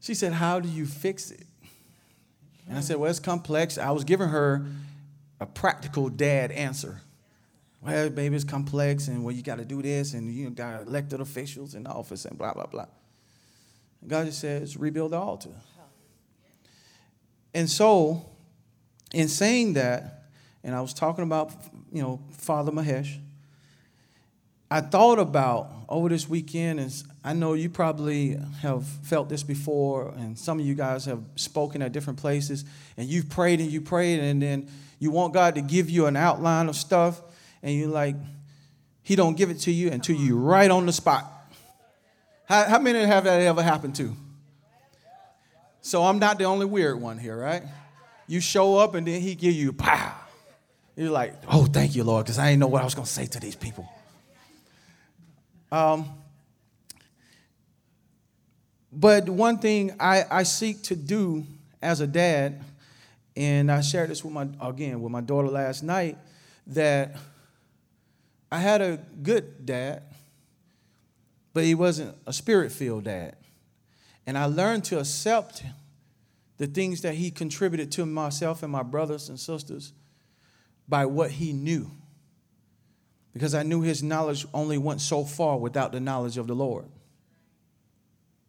S4: She said, How do you fix it? And I said, Well, it's complex. I was giving her a practical dad answer well, baby, it's complex, and well, you got to do this, and you got elected officials in the office, and blah blah blah. God just says, rebuild the altar. And so in saying that, and I was talking about, you know, Father Mahesh, I thought about over this weekend, and I know you probably have felt this before, and some of you guys have spoken at different places, and you've prayed and you prayed, and then you want God to give you an outline of stuff, and you're like, He don't give it to you until you right on the spot. How, how many have that ever happened to? So I'm not the only weird one here, right? You show up and then he give you pow. You're like, oh, thank you, Lord, because I didn't know what I was going to say to these people. Um, but one thing I, I seek to do as a dad, and I shared this with my again with my daughter last night, that I had a good dad, but he wasn't a spirit-filled dad. And I learned to accept the things that he contributed to myself and my brothers and sisters by what he knew because I knew his knowledge only went so far without the knowledge of the Lord.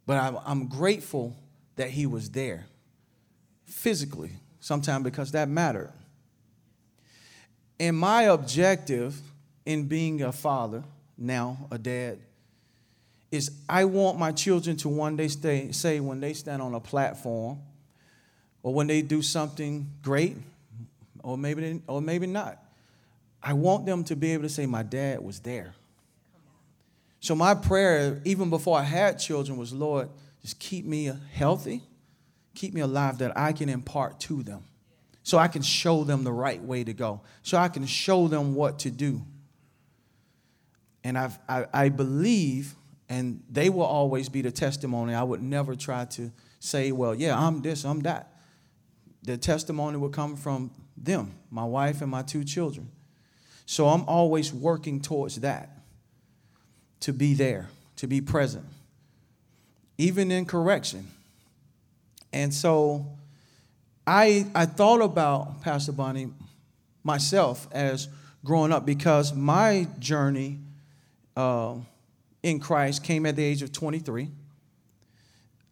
S4: But I'm, grateful that he was there physically, sometimes because that mattered. And my objective in being a father, now a dad, is I want my children to one day stay, say when they stand on a platform or when they do something great, or maybe, or maybe not, I want them to be able to say, My dad was there. So, my prayer, even before I had children, was Lord, just keep me healthy, keep me alive that I can impart to them. So I can show them the right way to go, so I can show them what to do. And I've, I, I believe, and they will always be the testimony. I would never try to say, well, yeah, I'm this, I'm that. The testimony will come from them, my wife and my two children. So I'm always working towards that to be there, to be present, even in correction. And so I, I thought about Pastor Bonnie myself as growing up because my journey uh, in Christ came at the age of 23.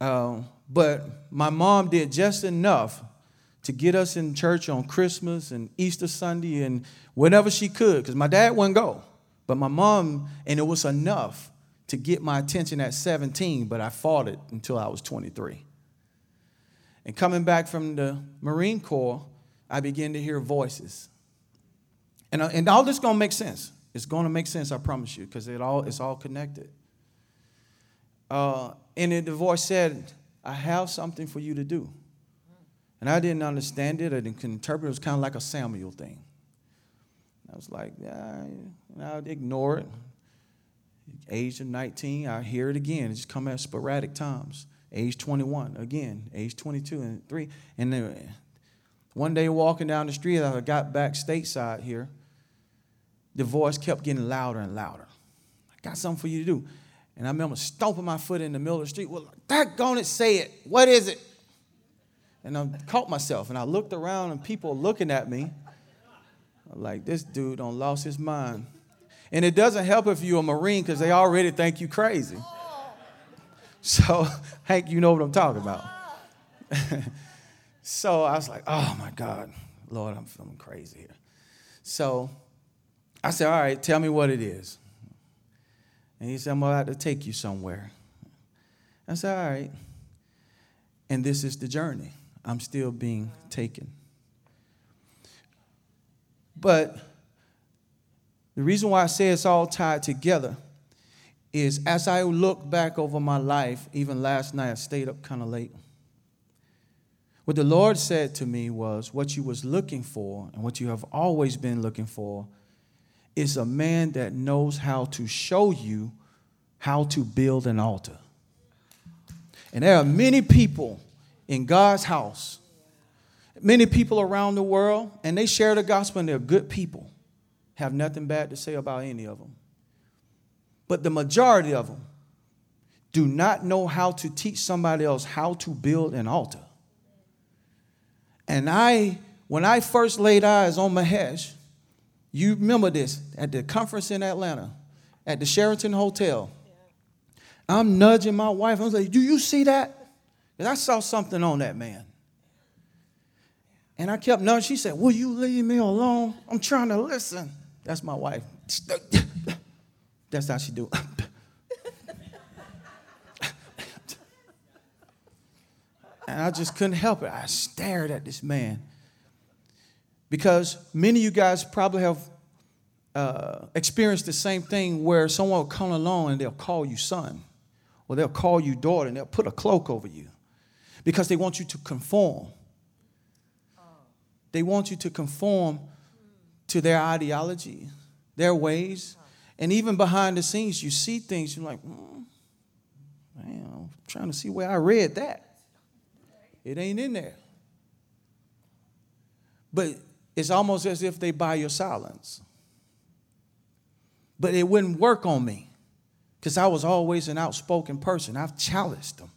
S4: Uh, but my mom did just enough to get us in church on Christmas and Easter Sunday and whenever she could, because my dad wouldn't go. But my mom, and it was enough to get my attention at 17, but I fought it until I was 23. And coming back from the Marine Corps, I began to hear voices. And, uh, and all this to make sense. It's to make sense, I promise you, because it all, it's all connected. Uh, and the voice said, I have something for you to do. And I didn't understand it. I didn't interpret it. It was kind of like a Samuel thing. I was like, yeah, I would ignore it. Age of 19, I hear it again. It's come at sporadic times. Age 21, again. Age 22 and 3. And then one day walking down the street, I got back stateside here. The voice kept getting louder and louder. I got something for you to do. And I remember stomping my foot in the middle of the street. Well, gonna say it. What is it? And I caught myself and I looked around and people looking at me. Like, this dude don't lost his mind. And it doesn't help if you're a Marine because they already think you crazy. So, Hank, you know what I'm talking about. so I was like, oh my God, Lord, I'm feeling crazy here. So I said, all right, tell me what it is. And he said, I'm about to take you somewhere. I said, all right. And this is the journey. I'm still being taken. But the reason why I say it's all tied together is as I look back over my life, even last night, I stayed up kind of late. What the Lord said to me was, What you was looking for and what you have always been looking for is a man that knows how to show you how to build an altar. And there are many people in God's house. Many people around the world, and they share the gospel and they're good people, have nothing bad to say about any of them. But the majority of them do not know how to teach somebody else how to build an altar. And I, when I first laid eyes on Mahesh, you remember this at the conference in Atlanta, at the Sheraton Hotel. I'm nudging my wife. I was like, Do you see that? Because I saw something on that man. And I kept nudging. She said, Will you leave me alone? I'm trying to listen. That's my wife. That's how she do and I just couldn't help it. I stared at this man. Because many of you guys probably have uh, experienced the same thing where someone will come along and they'll call you son, or they'll call you daughter, and they'll put a cloak over you because they want you to conform. They want you to conform to their ideology, their ways. And even behind the scenes, you see things, you're like, mm, man, I'm trying to see where I read that. It ain't in there. But it's almost as if they buy your silence. But it wouldn't work on me because I was always an outspoken person. I've challenged them.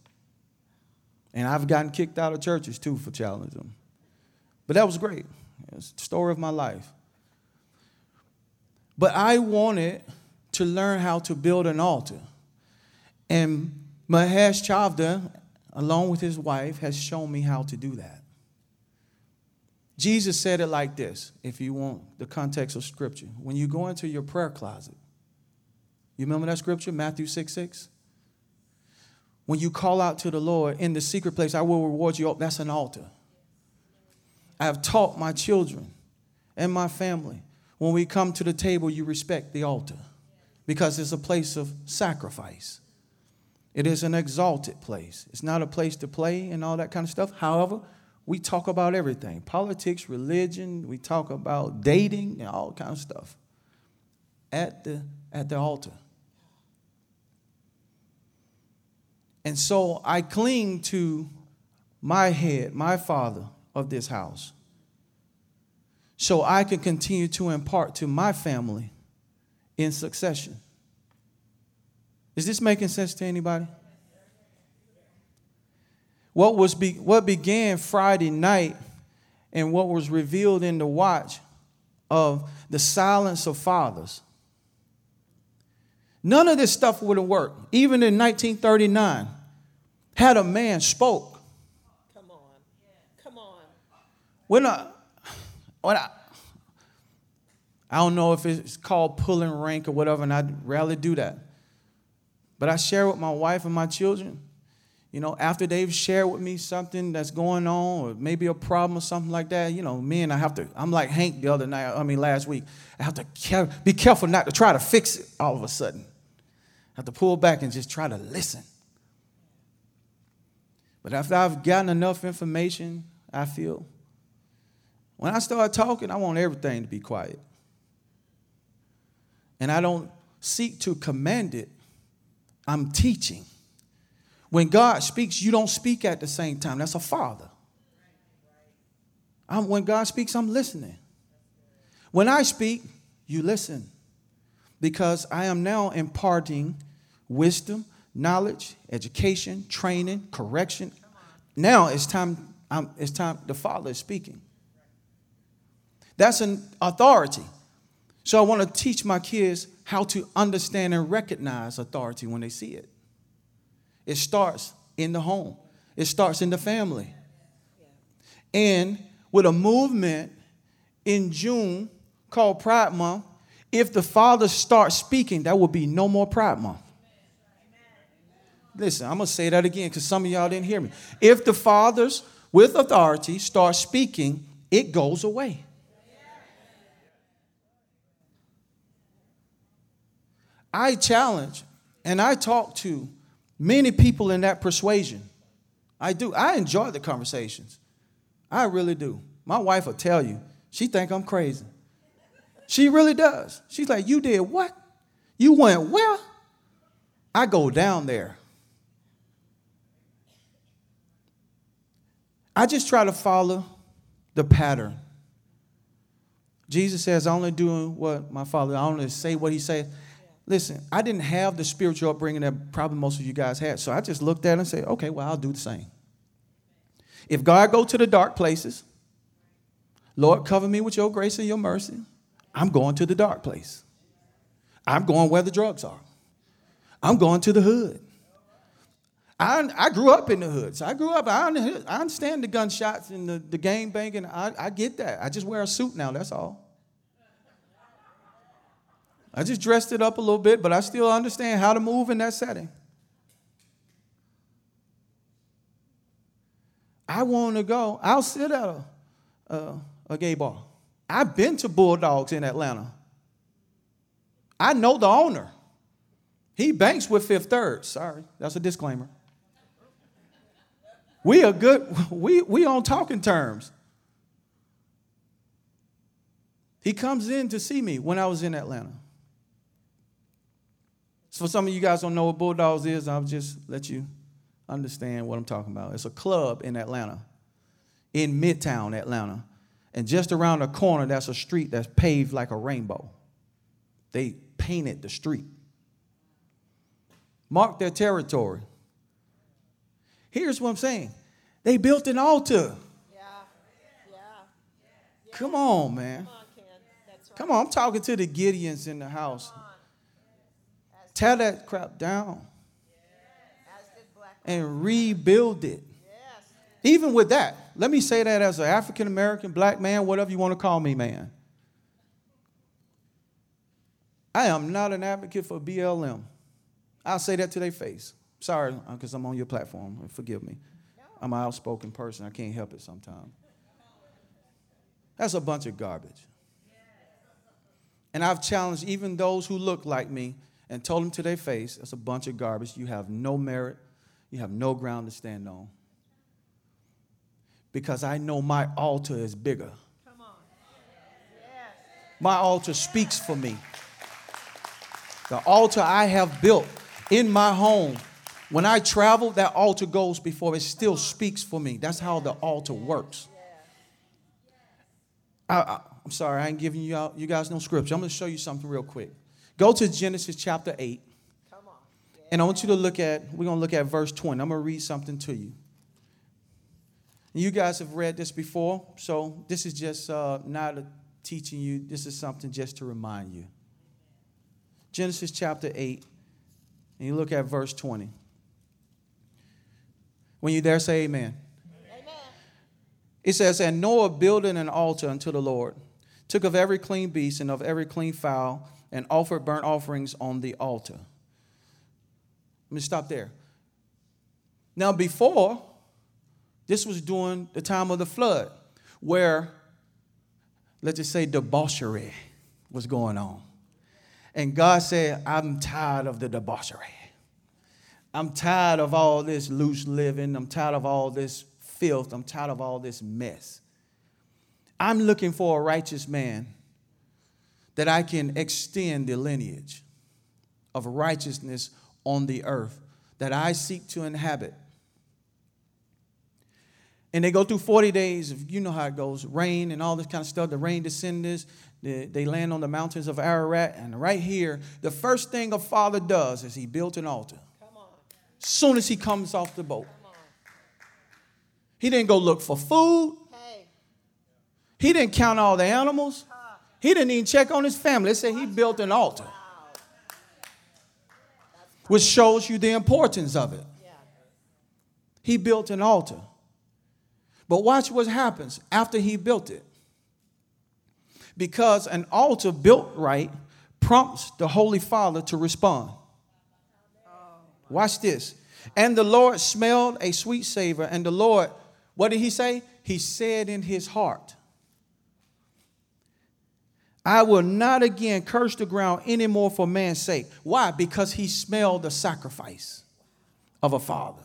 S4: And I've gotten kicked out of churches too for challenging them. But that was great. It's the story of my life. But I wanted to learn how to build an altar. And Mahesh Chavda, along with his wife, has shown me how to do that. Jesus said it like this, if you want the context of scripture. When you go into your prayer closet, you remember that scripture, Matthew 6 6? When you call out to the Lord in the secret place, I will reward you. Oh, that's an altar. I have taught my children and my family when we come to the table, you respect the altar because it's a place of sacrifice. It is an exalted place. It's not a place to play and all that kind of stuff. However, we talk about everything politics, religion, we talk about dating and all kind of stuff at the, at the altar. And so I cling to my head, my father of this house, so I can continue to impart to my family in succession. Is this making sense to anybody? What, was be, what began Friday night and what was revealed in the watch of the silence of fathers. None of this stuff would have worked. Even in 1939, had a man spoke.
S2: Come on. Come on.
S4: When I, when I, I don't know if it's called pulling rank or whatever, and I'd rarely do that. But I share with my wife and my children you know, after they've shared with me something that's going on, or maybe a problem or something like that, you know, me and I have to, I'm like Hank the other night, I mean, last week, I have to be careful not to try to fix it all of a sudden. I have to pull back and just try to listen. But after I've gotten enough information, I feel, when I start talking, I want everything to be quiet. And I don't seek to command it, I'm teaching. When God speaks, you don't speak at the same time. That's a father. I'm, when God speaks, I'm listening. When I speak, you listen. Because I am now imparting wisdom, knowledge, education, training, correction. Now it's time, I'm, it's time the Father is speaking. That's an authority. So I want to teach my kids how to understand and recognize authority when they see it. It starts in the home, it starts in the family. And with a movement in June called Pride Month, if the fathers start speaking, there will be no more Pride Month. Listen, I'm going to say that again because some of y'all didn't hear me. If the fathers with authority start speaking, it goes away. I challenge and I talk to many people in that persuasion. I do. I enjoy the conversations. I really do. My wife will tell you, she think I'm crazy. She really does. She's like, you did what? You went where? I go down there. I just try to follow the pattern. Jesus says, I only do what my father, I only say what he says. Listen, I didn't have the spiritual upbringing that probably most of you guys had. So I just looked at it and said, okay, well, I'll do the same. If God go to the dark places, Lord, cover me with your grace and your mercy, I'm going to the dark place. I'm going where the drugs are. I'm going to the hood. I, I grew up in the hood. So I grew up, I, I understand the gunshots and the, the game banging. I, I get that. I just wear a suit now, that's all. I just dressed it up a little bit, but I still understand how to move in that setting. I want to go. I'll sit at a, a, a gay bar. I've been to Bulldogs in Atlanta. I know the owner. He banks with Fifth Third. Sorry, that's a disclaimer. We are good, we, we on talking terms. He comes in to see me when I was in Atlanta. So for some of you guys don't know what Bulldogs is, I'll just let you understand what I'm talking about. It's a club in Atlanta, in Midtown Atlanta. And just around the corner, that's a street that's paved like a rainbow. They painted the street. marked their territory. Here's what I'm saying. They built an altar. Yeah. Yeah. Come on, man. Come on, right. Come on, I'm talking to the Gideons in the house. Tear that crap down and rebuild it. Even with that, let me say that as an African American, black man, whatever you want to call me, man. I am not an advocate for BLM. I'll say that to their face. Sorry, because I'm on your platform. Forgive me. I'm an outspoken person. I can't help it sometimes. That's a bunch of garbage. And I've challenged even those who look like me and told them to their face, that's a bunch of garbage. You have no merit you have no ground to stand on. Because I know my altar is bigger. My altar speaks for me. The altar I have built in my home, when I travel, that altar goes before it still speaks for me. That's how the altar works. I, am sorry, I ain't giving you, out, you guys no scripture. I'm going to show you something real quick. Go to Genesis chapter 8. And I want you to look at, we're going to look at verse 20. I'm going to read something to you. You guys have read this before, so this is just uh, not teaching you, this is something just to remind you. Genesis chapter 8, and you look at verse 20. When you there, say amen. amen. It says, And Noah builded an altar unto the Lord, took of every clean beast and of every clean fowl, and offered burnt offerings on the altar. Let me stop there. Now, before, this was during the time of the flood, where, let's just say, debauchery was going on. And God said, I'm tired of the debauchery. I'm tired of all this loose living. I'm tired of all this filth. I'm tired of all this mess. I'm looking for a righteous man that I can extend the lineage of righteousness on the earth that I seek to inhabit. And they go through 40 days of, you know how it goes, rain and all this kind of stuff. The rain descends, they, land on the mountains of Ararat. And right here, the first thing a father does is he built an altar. Soon as he comes off the boat, he didn't go look for food. He didn't count all the animals. He didn't even check on his family. They said he built an altar which shows you the importance of it. He built an altar. But watch what happens after he built it. Because an altar built right prompts the Holy Father to respond. Watch this. And the Lord smelled a sweet savor, and the Lord, what did he say? He said in his heart, I will not again curse the ground anymore for man's sake. Why? Because he smelled the sacrifice of a father.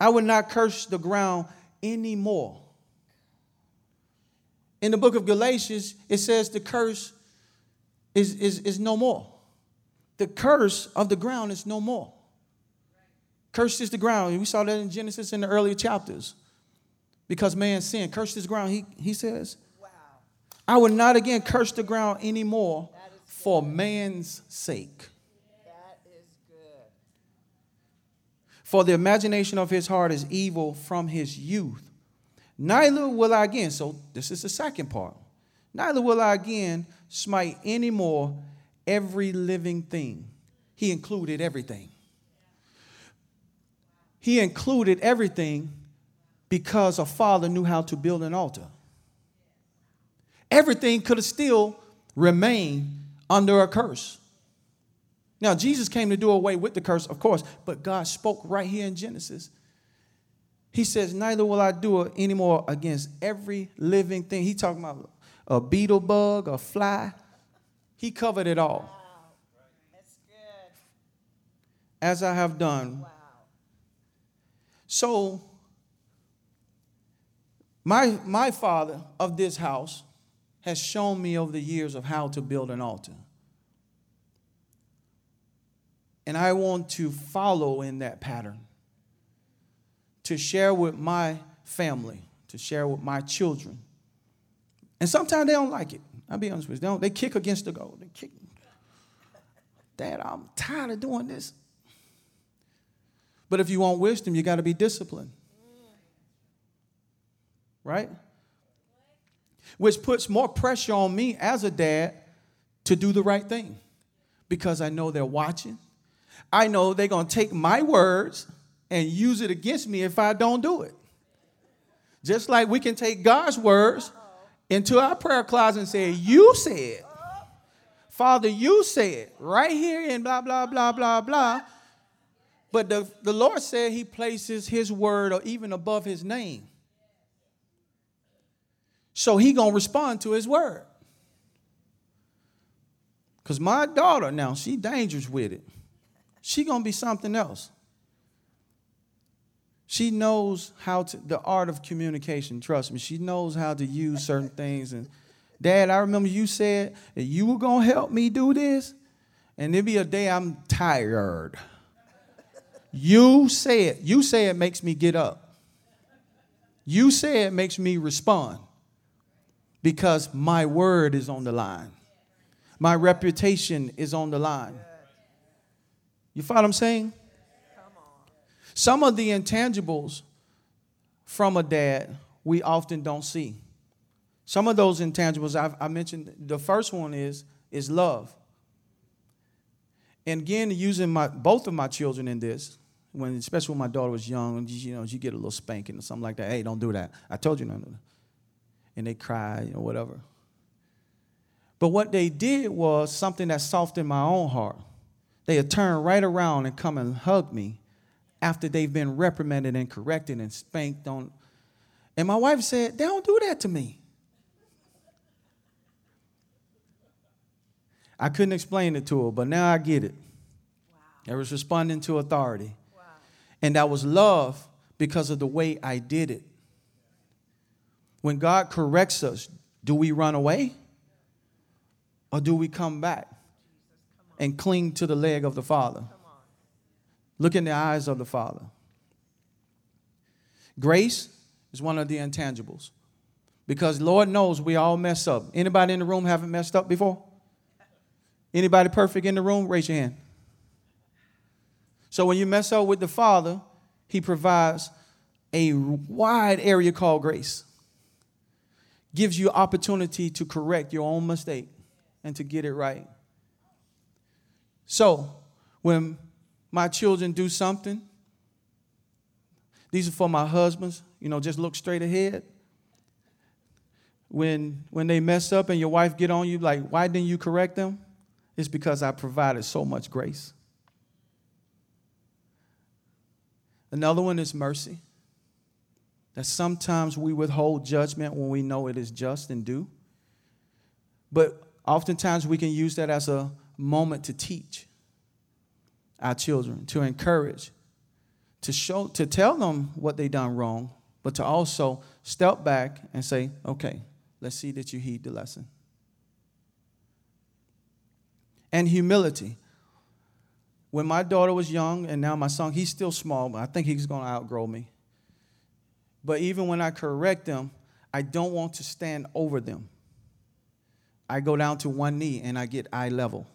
S4: I will not curse the ground anymore. In the book of Galatians, it says the curse is, is, is no more. The curse of the ground is no more. Cursed is the ground. We saw that in Genesis in the earlier chapters because man sinned, cursed his ground. He, he says, wow. I will not again curse the ground anymore for man's sake. That is good. For the imagination of his heart is evil from his youth. Neither will I again, so this is the second part. Neither will I again smite any more every living thing He included everything. He included everything because a father knew how to build an altar. Everything could have still remained under a curse. Now, Jesus came to do away with the curse, of course, but God spoke right here in Genesis. He says, Neither will I do it anymore against every living thing. He talking about a beetle bug, a fly. He covered it all. That's good. As I have done. Wow. So, my, my father of this house has shown me over the years of how to build an altar. And I want to follow in that pattern, to share with my family, to share with my children. And sometimes they don't like it. I'll be honest with you. They, they kick against the goal. They kick. Dad, I'm tired of doing this. But if you want wisdom, you got to be disciplined. Right? Which puts more pressure on me as a dad to do the right thing because I know they're watching. I know they're going to take my words and use it against me if I don't do it. Just like we can take God's words into our prayer closet and say, You said, Father, you said, right here in blah, blah, blah, blah, blah. But the, the Lord said He places His word or even above His name. So He gonna respond to His word. Because my daughter now, she dangerous with it she gonna be something else. She knows how to the art of communication. Trust me, she knows how to use certain things. And Dad, I remember you said that you were gonna help me do this, and there be a day I'm tired. You say it. you say it makes me get up. You say it makes me respond because my word is on the line. My reputation is on the line. You follow what I'm saying? Some of the intangibles from a dad we often don't see. Some of those intangibles I've, i mentioned, the first one is, is love. And again, using my, both of my children in this, when especially when my daughter was young, you know, you get a little spanking or something like that. Hey, don't do that. I told you not to. And they cry or whatever. But what they did was something that softened my own heart they would turn right around and come and hug me after they've been reprimanded and corrected and spanked on. And my wife said, They don't do that to me. I couldn't explain it to her, but now I get it. Wow. I was responding to authority. Wow. And that was love because of the way I did it. When God corrects us, do we run away or do we come back? and cling to the leg of the Father. Look in the eyes of the Father. Grace is one of the intangibles. Because Lord knows we all mess up. Anybody in the room haven't messed up before? Anybody perfect in the room? Raise your hand. So when you mess up with the Father, He provides a wide area called grace. Gives you opportunity to correct your own mistake and to get it right. So, when my children do something, these are for my husbands, you know, just look straight ahead. When when they mess up and your wife get on you like, "Why didn't you correct them?" It's because I provided so much grace. Another one is mercy. That sometimes we withhold judgment when we know it is just and due. But oftentimes we can use that as a moment to teach our children, to encourage, to show, to tell them what they done wrong, but to also step back and say, okay, let's see that you heed the lesson. And humility. When my daughter was young, and now my son, he's still small, but I think he's to outgrow me. But even when I correct them, I don't want to stand over them. I go down to one knee and I get eye level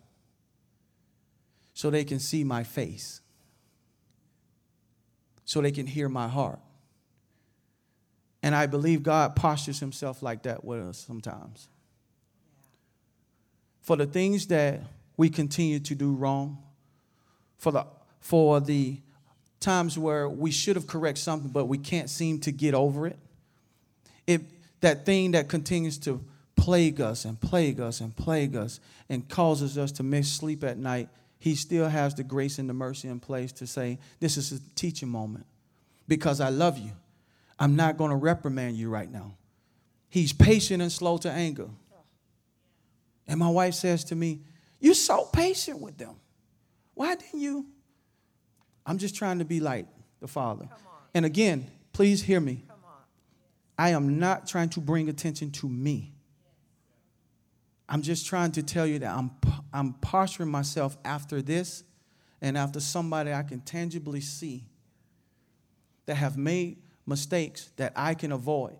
S4: so they can see my face, so they can hear my heart. And I believe God postures himself like that with us sometimes. For the things that we continue to do wrong, for the for the times where we should have corrected something, but we can't seem to get over it. It that thing that continues to plague us and plague us and plague us and causes us to miss sleep at night, he still has the grace and the mercy in place to say, This is a teaching moment because I love you. I'm not going to reprimand you right now. He's patient and slow to anger. And my wife says to me, You're so patient with them. Why didn't you? I'm just trying to be like the Father. And again, please hear me. I am not trying to bring attention to me. I'm just trying to tell you that I'm, I'm posturing myself after this and after somebody I can tangibly see that have made mistakes that I can avoid.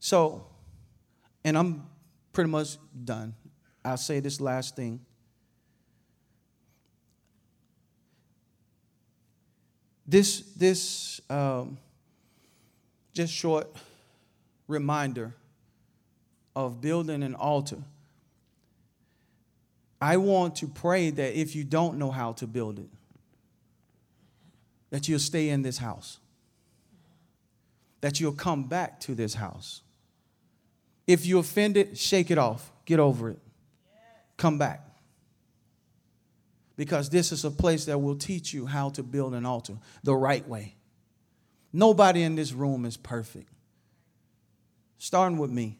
S4: So, and I'm pretty much done. I'll say this last thing. This, this um, just short reminder of building an altar. I want to pray that if you don't know how to build it, that you'll stay in this house, that you'll come back to this house. If you offended, shake it off, get over it, come back. Because this is a place that will teach you how to build an altar the right way. Nobody in this room is perfect, starting with me.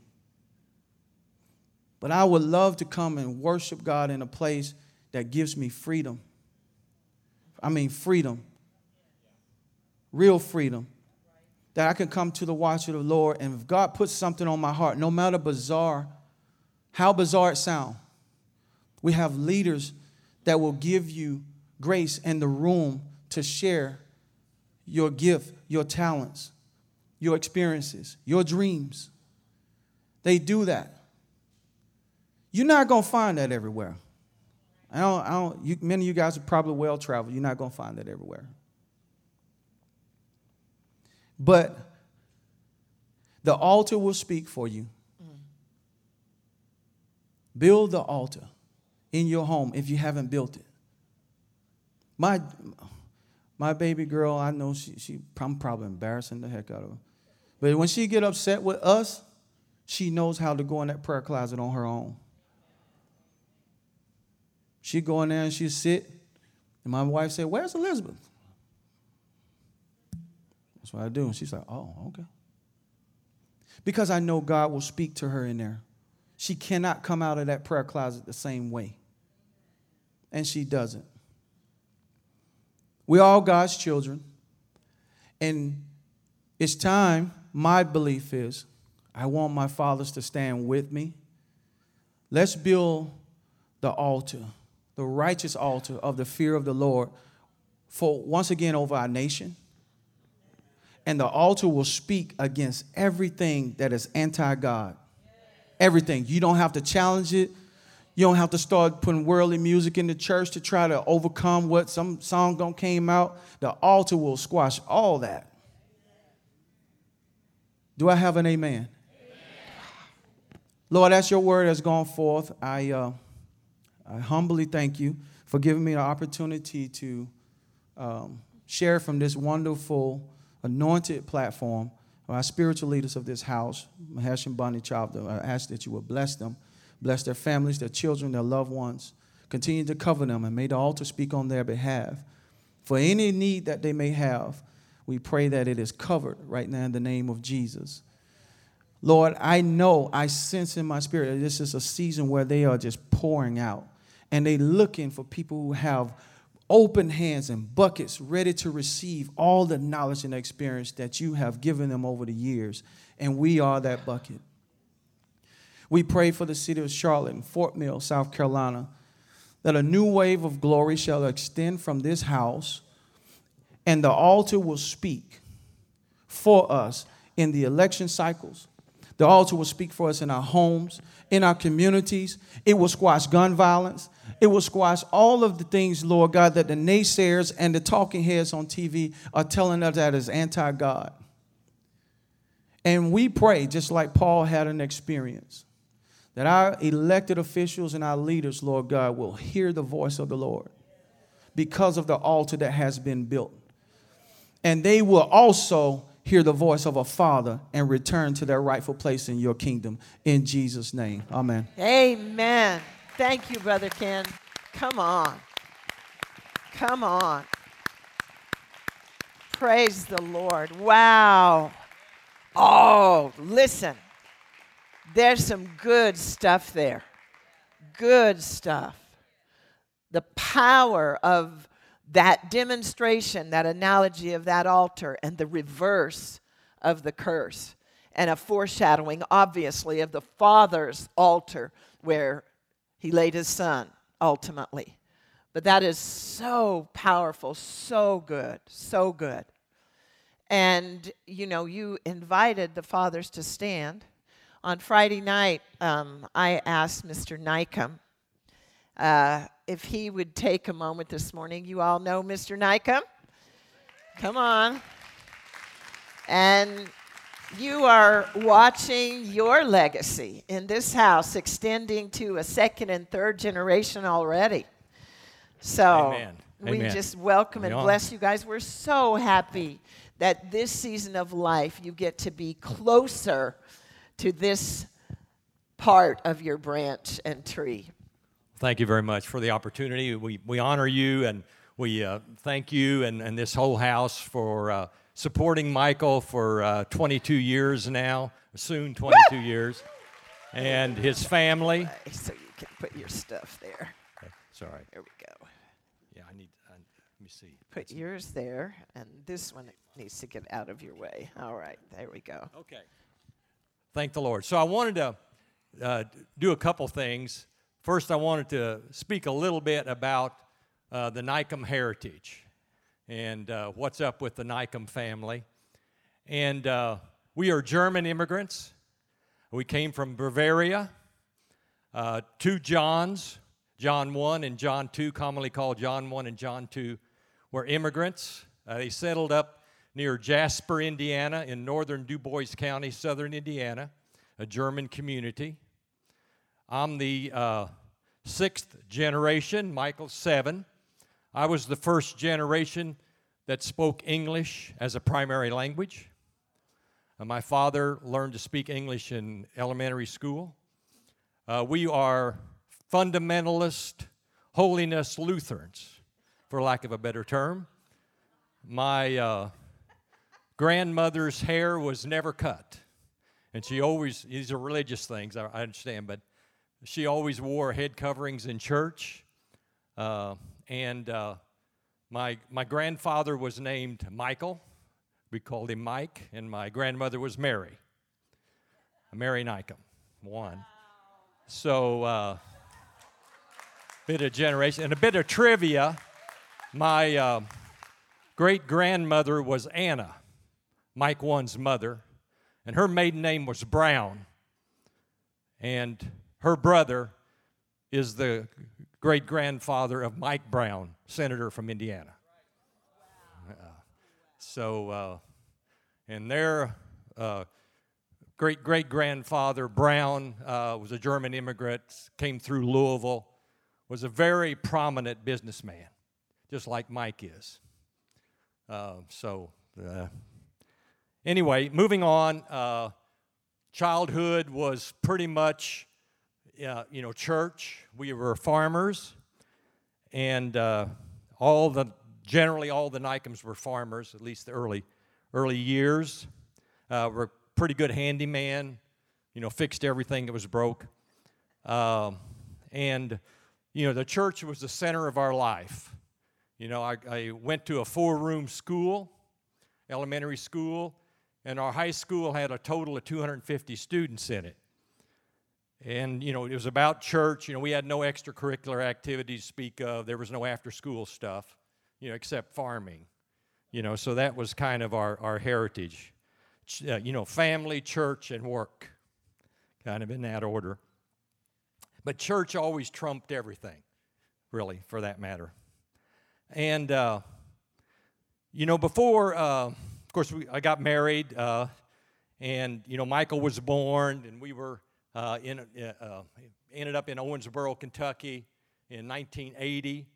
S4: But I would love to come and worship God in a place that gives me freedom. I mean, freedom real freedom. That I can come to the watch of the Lord, and if God puts something on my heart, no matter bizarre, how bizarre it sounds, we have leaders that will give you grace and the room to share your gift, your talents, your experiences, your dreams. They do that. You're not going to find that everywhere. I don't, I don't, you, many of you guys are probably well traveled. You're not going to find that everywhere. But the altar will speak for you. Build the altar in your home if you haven't built it. My my baby girl, I know she, she I'm probably embarrassing the heck out of her. But when she get upset with us, she knows how to go in that prayer closet on her own. She go in there and she sit, and my wife said, Where's Elizabeth? That's what I do. And she's like, oh, okay. Because I know God will speak to her in there. She cannot come out of that prayer closet the same way. And she doesn't. We're all God's children. And it's time, my belief is, I want my fathers to stand with me. Let's build the altar, the righteous altar of the fear of the Lord for once again over our nation and the altar will speak against everything that is anti God. Everything. You don't have to challenge it. You don't have to start putting worldly music in the church to try to overcome what some song don't came out. The altar will squash all that. Do I have an amen? amen. Lord, that's your word has gone forth. I, uh, I humbly thank you for giving me the opportunity to um, share from this wonderful anointed platform, our spiritual leaders of this house, Mahesh and Bonnie Chavda, I ask that you will bless them, bless their families, their children, their loved ones. Continue to cover them and may the altar speak on their behalf. For any need that they may have, we pray that it is covered right now in the name of Jesus. Lord, I know, I sense in my spirit that this is a season where they are just pouring out and they looking for people who have open hands and buckets ready to receive all the knowledge and experience that you have given them over the years. And we are that bucket. We pray for the city of Charlotte and Fort Mill, South Carolina, that a new wave of glory shall extend from this house, and the altar will speak for us in the election cycles. The altar will speak for us in our homes, in our communities. It will squash gun violence. It will squash all of the things, Lord God, that the naysayers and the talking heads on TV are telling us that is anti God. And we pray, just like Paul had an experience, that our elected officials and our leaders, Lord God, will hear the voice of the Lord because of the altar that has been built. And they will also hear the voice of a father and return to their rightful place in your kingdom. In Jesus' name. Amen.
S2: Amen. Thank you, Brother Ken. Come on. Come on. Praise the Lord. Wow. Oh, listen. There's some good stuff there. Good stuff. The power of that demonstration, that analogy of that altar, and the reverse of the curse, and a foreshadowing, obviously, of the Father's altar where he laid his son ultimately. But that is so powerful, so good, so good. And, you know, you invited the fathers to stand. On Friday night, um, I asked Mr. Nycom uh, if he would take a moment this morning. You all know Mr. Nycom. Come on. And you are watching your legacy in this house extending to a second and third generation already. So
S5: Amen.
S2: we
S5: Amen.
S2: just welcome and bless you guys. We're so happy that this season of life you get to be closer to this part of your branch and tree.
S5: Thank you very much for the opportunity. We, we honor you and we uh, thank you and, and this whole house for uh, supporting Michael for uh, 22 years now, soon 22 years, and his family.
S2: So you can put your stuff there.
S5: Sorry.
S2: There we go.
S5: Yeah, I need, I, let me see.
S2: Put yours there, and this one needs to get out of your way. All right, there we go.
S5: Okay. Thank the Lord. So I wanted to uh, do a couple things. First, I wanted to speak a little bit about uh, the Nycom heritage and uh, what's up with the Nycom family. And uh, we are German immigrants. We came from Bavaria. Uh, two Johns, John 1 and John 2, commonly called John 1 and John 2, were immigrants. Uh, they settled up near Jasper, Indiana, in northern Dubois County, southern Indiana, a German community. I'm the uh, sixth generation, Michael seven. I was the first generation that spoke English as a primary language. Uh, my father learned to speak English in elementary school. Uh, we are fundamentalist, holiness Lutherans, for lack of a better term. My uh, grandmother's hair was never cut. And she always, these are religious things, I, I understand, but she always wore head coverings in church. Uh, and uh, my, my grandfather was named Michael. We called him Mike, and my grandmother was Mary. Mary Nycom, one. So, uh, bit of generation and a bit of trivia. My uh, great grandmother was Anna, Mike one's mother, and her maiden name was Braun. And her brother is the great grandfather of Mike Braun, senator from Indiana. Uh, so, uh, and their uh, great great grandfather Braun uh, was a German immigrant, came through Louisville, was a very prominent businessman, just like Mike is. Uh, so, uh, anyway, moving on. Childhood was pretty much, uh, you know, church. We were farmers, and uh, all the generally all the Nycoms were farmers, at least the early early years. Uh, were pretty good handyman, you know, fixed everything that was broke, um, and you know, the church was the center of our life. You know, I, I went to a four room school, elementary school, and our high school had a total of 250 students in it. And, you know, it was about church. You know, we had no extracurricular activities to speak of. There was no after school stuff, you know, except farming. You know, so that was kind of our, our heritage. Uh, you know, family, church, and work, kind of in that order. But church always trumped everything, really, for that matter. And, uh, you know, before, uh, of course, we, I got married, uh, and, you know, Michael was born, and we were uh, in, uh, ended up in Owensboro, Kentucky in 1980,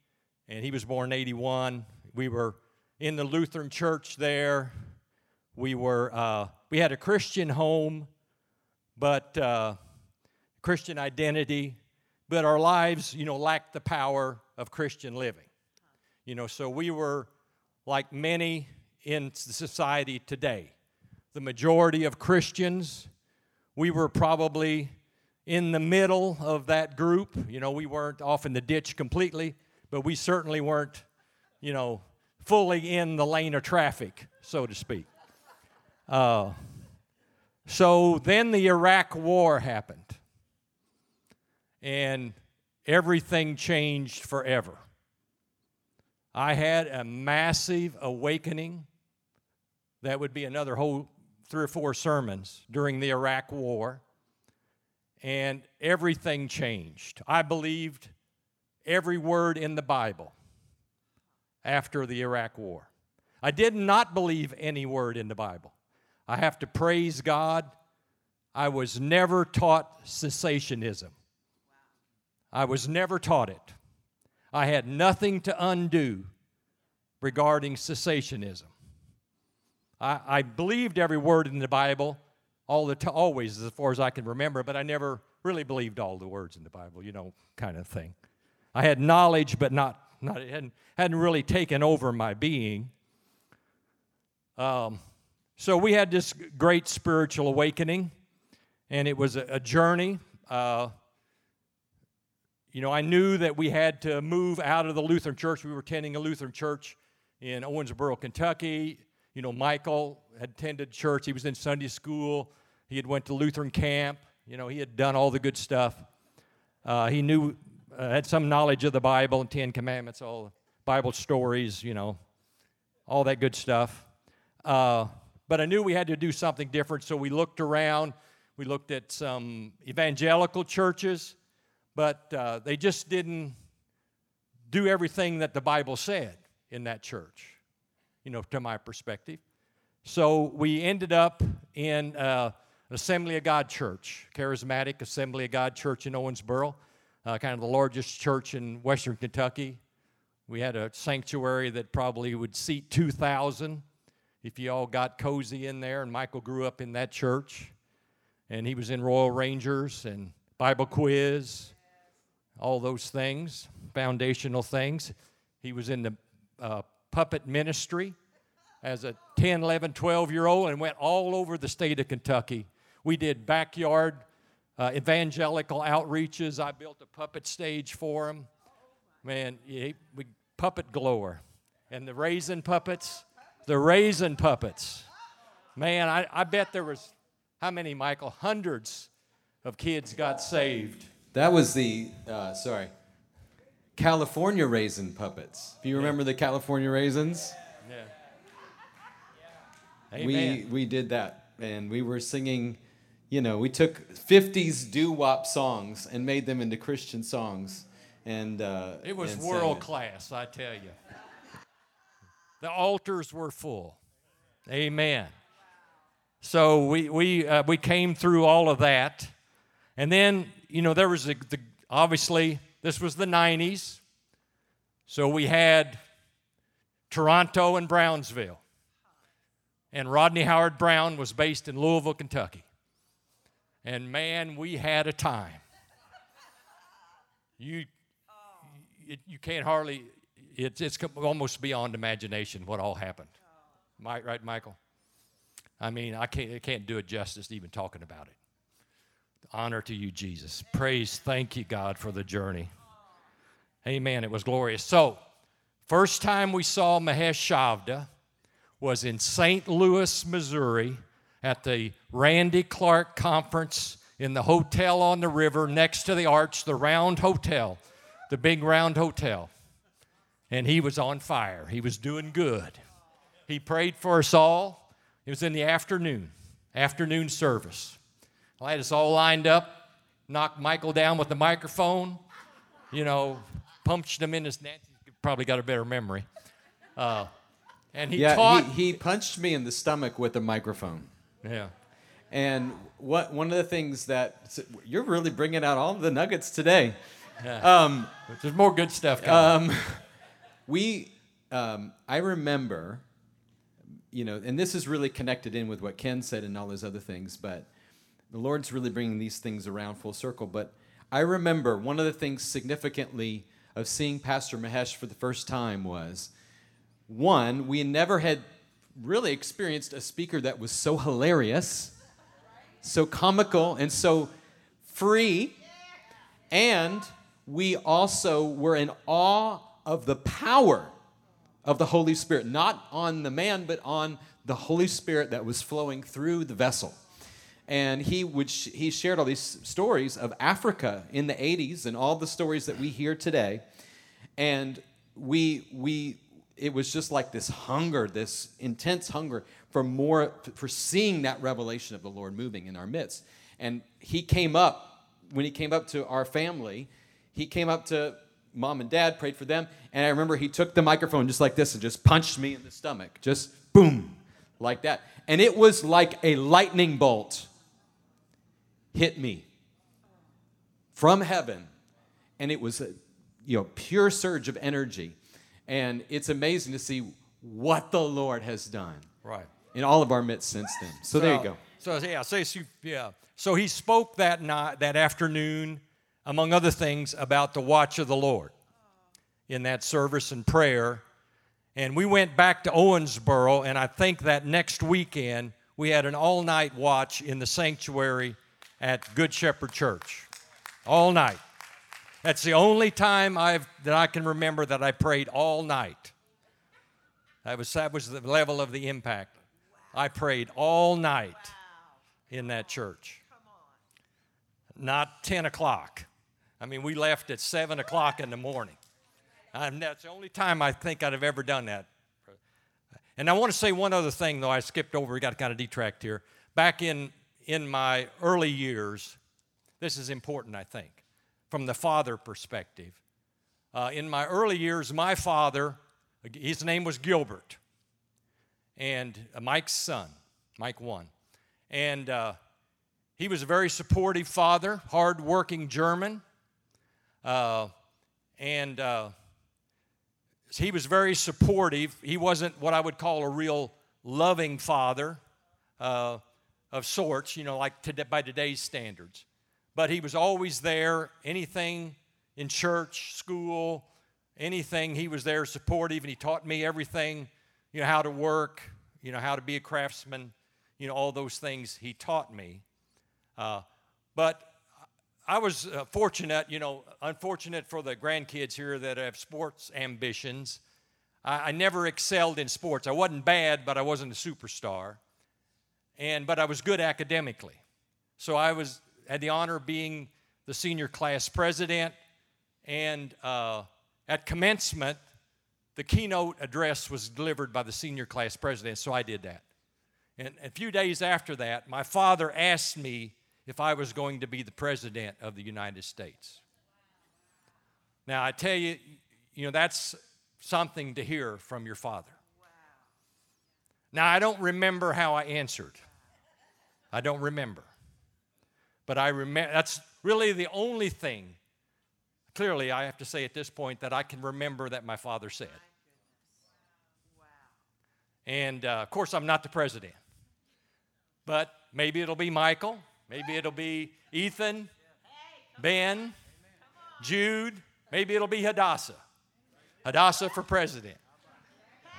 S5: and he was born in 81. We were in the Lutheran church there. We were uh, we had a Christian home, but uh, Christian identity, but our lives, you know, lacked the power of Christian living. You know, so we were like many in society today. The majority of Christians, we were probably in the middle of that group. You know, we weren't off in the ditch completely, but we certainly weren't, you know, fully in the lane of traffic, so to speak. Uh, so then the Iraq War happened, and everything changed forever. I had a massive awakening that would be another whole three or four sermons during the Iraq War, and everything changed. I believed every word in the Bible after the Iraq War. I did not believe any word in the Bible. I have to praise God. I was never taught cessationism. I was never taught it. I had nothing to undo regarding cessationism. I, I believed every word in the Bible, all the t- always as far as I can remember, but I never really believed all the words in the Bible, you know, kind of thing. I had knowledge, but not not, it hadn't, hadn't really taken over my being. Um, so we had this great spiritual awakening, and it was a, a journey. Uh, you know, I knew that we had to move out of the Lutheran church. We were attending a Lutheran church in Owensboro, Kentucky. You know, Michael had attended church. He was in Sunday school. He had went to Lutheran camp. You know, he had done all the good stuff. Uh, he knew uh, had some knowledge of the Bible and Ten Commandments, all Bible stories, you know, all that good stuff. Uh, but I knew we had to do something different, so we looked around. We looked at some evangelical churches, but uh, they just didn't do everything that the Bible said in that church, you know, to my perspective. So we ended up in uh, Assembly of God Church, Charismatic Assembly of God Church in Owensboro uh, kind of the largest church in western Kentucky. We had a sanctuary that probably would seat 2,000 if you all got cozy in there. And Michael grew up in that church. And he was in Royal Rangers and Bible quiz, all those things, foundational things. He was in the uh, puppet ministry as a 10, 11, 12 year old and went all over the state of Kentucky. We did backyard uh, evangelical outreaches. I built a puppet stage for him. Man, we, puppet glower. And the raisin puppets, the raisin puppets. Man, I, I bet there was, how many, Michael? Hundreds of kids got saved.
S6: That was the, uh, sorry, California raisin puppets. If you remember yeah. the California raisins?
S5: Yeah.
S6: Amen. We, we did that. And we were singing you know, we took 50s doo wop songs and made them into Christian songs. And uh,
S5: it was
S6: and
S5: world class, I tell you. The altars were full. Amen. So we, we, uh, we came through all of that. And then, you know, there was a, the, obviously, this was the 90s. So we had Toronto and Brownsville. And Rodney Howard-Browne was based in Louisville, Kentucky. And man, we had a time. You, it, you can't hardly, it's, it's almost beyond imagination what all happened. Mike, right, Michael? I mean, I can't, I can't do it justice even talking about it. Honor to you, Jesus. Praise, thank you, God, for the journey. Amen. It was glorious. So, first time we saw Mahesh Chavda was in St. Louis, Missouri at the Randy Clark Conference in the hotel on the river next to the arch, the Round Hotel, the big Round Hotel. And he was on fire. He was doing good. He prayed for us all. It was in the afternoon, afternoon service. I had us all lined up, knocked Michael down with the microphone, you know, punched him in his neck. Probably got a better memory. Uh, and he
S6: yeah,
S5: taught.
S6: He, he punched me in the stomach with a microphone.
S5: Yeah.
S6: And what one of the things that you're really bringing out all the nuggets today. Um,
S5: There's more good stuff coming.
S6: um, we, um, I remember, you know, and this is really connected in with what Ken said and all those other things, but the Lord's really bringing these things around full circle. But I remember one of the things significantly of seeing Pastor Mahesh for the first time was one, we never had really experienced a speaker that was so hilarious, so comical, and so free. And we also were in awe of the power of the Holy Spirit, not on the man, but on the Holy Spirit that was flowing through the vessel. And he would sh- he shared all these stories of Africa in the 80s and all the stories that we hear today. And we we it was just like this hunger, this intense hunger for more for seeing that revelation of the Lord moving in our midst. And he came up when he came up to our family, he came up to mom and dad, prayed for them, and I remember he took the microphone just like this and just punched me in the stomach, just boom, like that. And it was like a lightning bolt hit me from heaven, and it was a you know pure surge of energy, and it's amazing to see what the Lord has done
S5: right.
S6: in all of our midst since then. So, there you go.
S5: So yeah, so yeah. So he spoke that night, that afternoon, among other things, about the watch of the Lord in that service and prayer. And we went back to Owensboro, and I think that next weekend we had an all-night watch in the sanctuary at Good Shepherd Church, all night. That's the only time I've that I can remember that I prayed all night. That was that was the level of the impact. I prayed all night in that church. Not 10 o'clock. I mean, we left at 7 o'clock in the morning. And that's the only time I think I'd have ever done that. And I want to say one other thing, though I skipped over, we got kind of detract here. Back in, in my early years, this is important, I think, from the father perspective. Uh, in my early years, my father, his name was Gilbert, and uh, Mike's son, Mike one. And uh, he was a very supportive father, hardworking German. Uh, and uh, he was very supportive. He wasn't what I would call a real loving father uh, of sorts, you know, like today, by today's standards. But he was always there, anything in church, school, anything, he was there supportive, and he taught me everything, you know, how to work, you know, how to be a craftsman, you know, all those things he taught me. Uh, but I was uh, fortunate, you know, unfortunate for the grandkids here that have sports ambitions. I, I never excelled in sports. I wasn't bad, but I wasn't a superstar. And but I was good academically. So I was had the honor of being the senior class president. And uh, at commencement, the keynote address was delivered by the senior class president. So I did that. And a few days after that, my father asked me if I was going to be the president of the United States. Now, I tell you, you know, that's something to hear from your father. Now, I don't remember how I answered. I don't remember. But I remember, that's really the only thing, clearly, I have to say at this point, that I can remember that my father said. And uh, of course, I'm not the president. But maybe it'll be Michael. Maybe it'll be Ethan, Ben, Jude. Maybe it'll be Hadassah. Hadassah for president.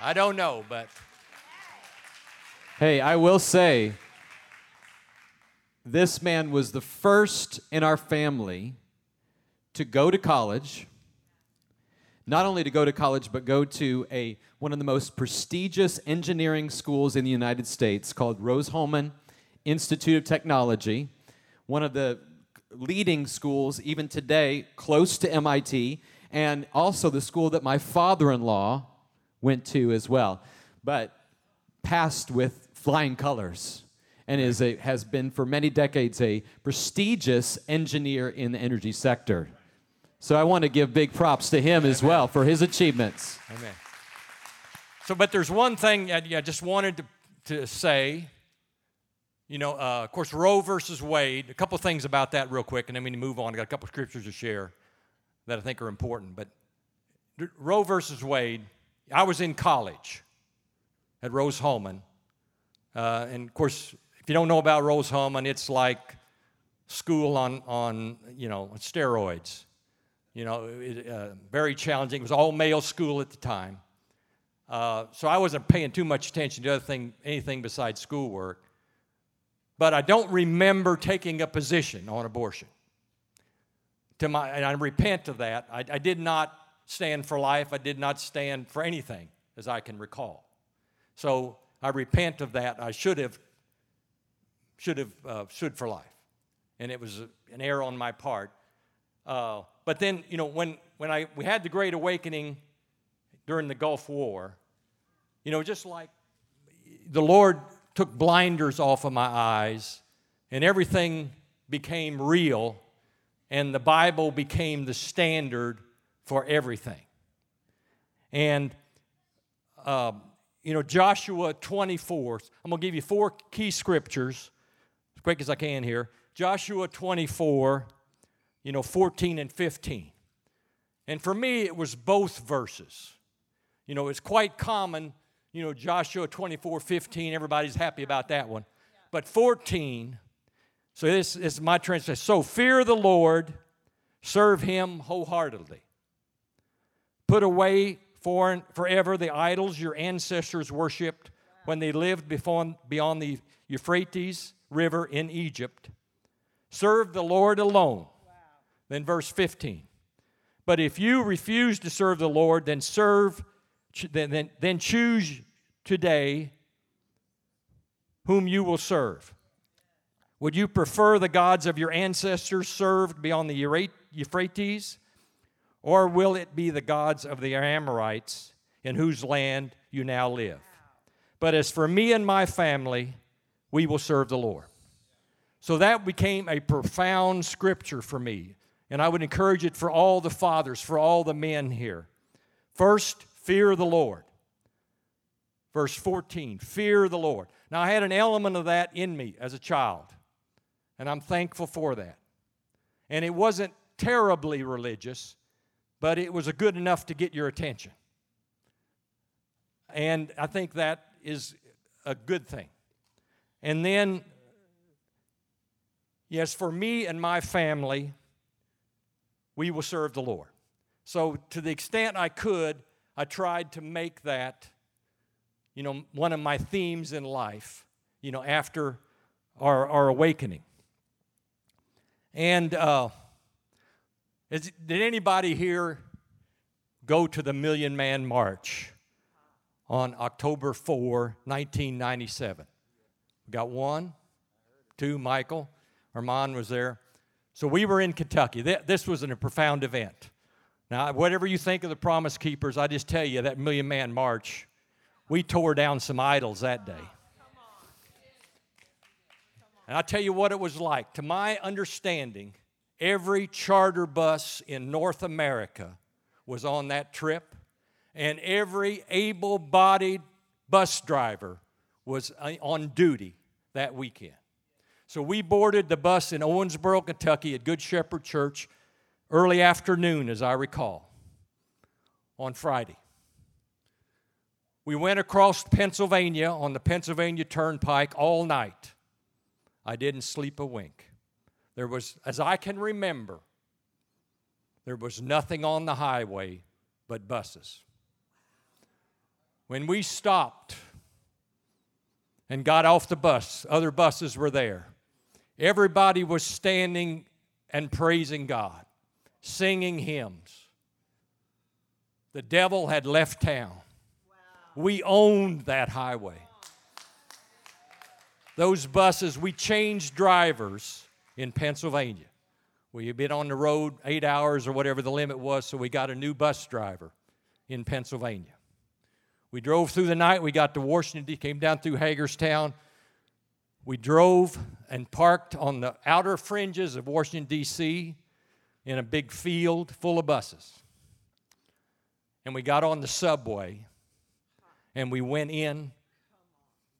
S5: I don't know, but
S6: Hey, I will say, this man was the first in our family to go to college. Not only to go to college, but go to a one of the most prestigious engineering schools in the United States called Rose-Hulman Institute of Technology, one of the leading schools even today, close to MIT, and also the school that my father-in-law went to as well. But passed with flying colors and is a, has been for many decades a prestigious engineer in the energy sector. So I want to give big props to him as well for his achievements.
S5: Amen. So, but there's one thing I I just wanted to, to say. you know, uh, of course, Roe versus Wade. A couple things about that, real quick, and then we need to move on. I got a couple scriptures to share that I think are important. But Roe versus Wade. I was in college at Rose-Hulman, uh, and of course, you don't know about Rose-Hulman, it's like school on on you know steroids. You know, it, uh, very challenging. It was all male school at the time. Uh, so I wasn't paying too much attention to other thing, anything besides schoolwork. But I don't remember taking a position on abortion. To my, and I repent of that. I, I did not stand for life. I did not stand for anything, as I can recall. So I repent of that. I should have should have uh, stood for life, and it was an error on my part. Uh, but then, you know, when when I we had the Great Awakening during the Gulf War, you know, just like the Lord took blinders off of my eyes and everything became real and the Bible became the standard for everything. And, uh, you know, Joshua 24, I'm going to give you four key scriptures quick as I can here. Joshua 24, you know, 14 and 15. And for me, it was both verses. You know, it's quite common you know, Joshua 24 15, everybody's happy about that one. But 14, so this, is my translation. So fear the Lord, serve him wholeheartedly. Put away for, forever the idols your ancestors worshiped when they lived before, beyond the Euphrates River in Egypt. Serve the Lord alone. Wow. Then verse 15. But if you refuse to serve the Lord, then serve then, then, then choose today whom you will serve. Would you prefer the gods of your ancestors served beyond the Euphrates? Or will it be the gods of the Amorites in whose land you now live? But as for me and my family, we will serve the Lord. So that became a profound scripture for me. And I would encourage it for all the fathers, for all the men here. First, Fear the Lord. Verse 14, fear the Lord. Now, I had an element of that in me as a child, and I'm thankful for that. And it wasn't terribly religious, but it was good enough to get your attention. And I think that is a good thing. And then, yes, for me and my family, we will serve the Lord. So, to the extent I could, I tried to make that, you know, one of my themes in life, you know, after our, our awakening. And uh, is, did anybody here go to the Million Man March on October 4, 1997? Got one, two, Michael, Armand was there. So we were in Kentucky. This was a profound event. Now, whatever you think of the Promise Keepers, I just tell you that Million Man March, we tore down some idols that day. And I tell you what it was like. To my understanding, every charter bus in North America was on that trip, and every able bodied bus driver was uh, on duty that weekend. So we boarded the bus in Owensboro, Kentucky at Good Shepherd Church early afternoon, as I recall, on Friday. We went across Pennsylvania on the Pennsylvania Turnpike all night. I didn't sleep a wink. There was, as I can remember, there was nothing on the highway but buses. When we stopped and got off the bus, other buses were there. Everybody was standing and praising God singing hymns. The devil had left town. Wow. We owned that highway. Those buses, we changed drivers in Pennsylvania. We had been on the road eight hours or whatever the limit was, so we got a new bus driver in Pennsylvania. We drove through the night. We got to Washington, came down through Hagerstown. We drove and parked on the outer fringes of Washington, D.C in a big field full of buses. And we got on the subway and we went in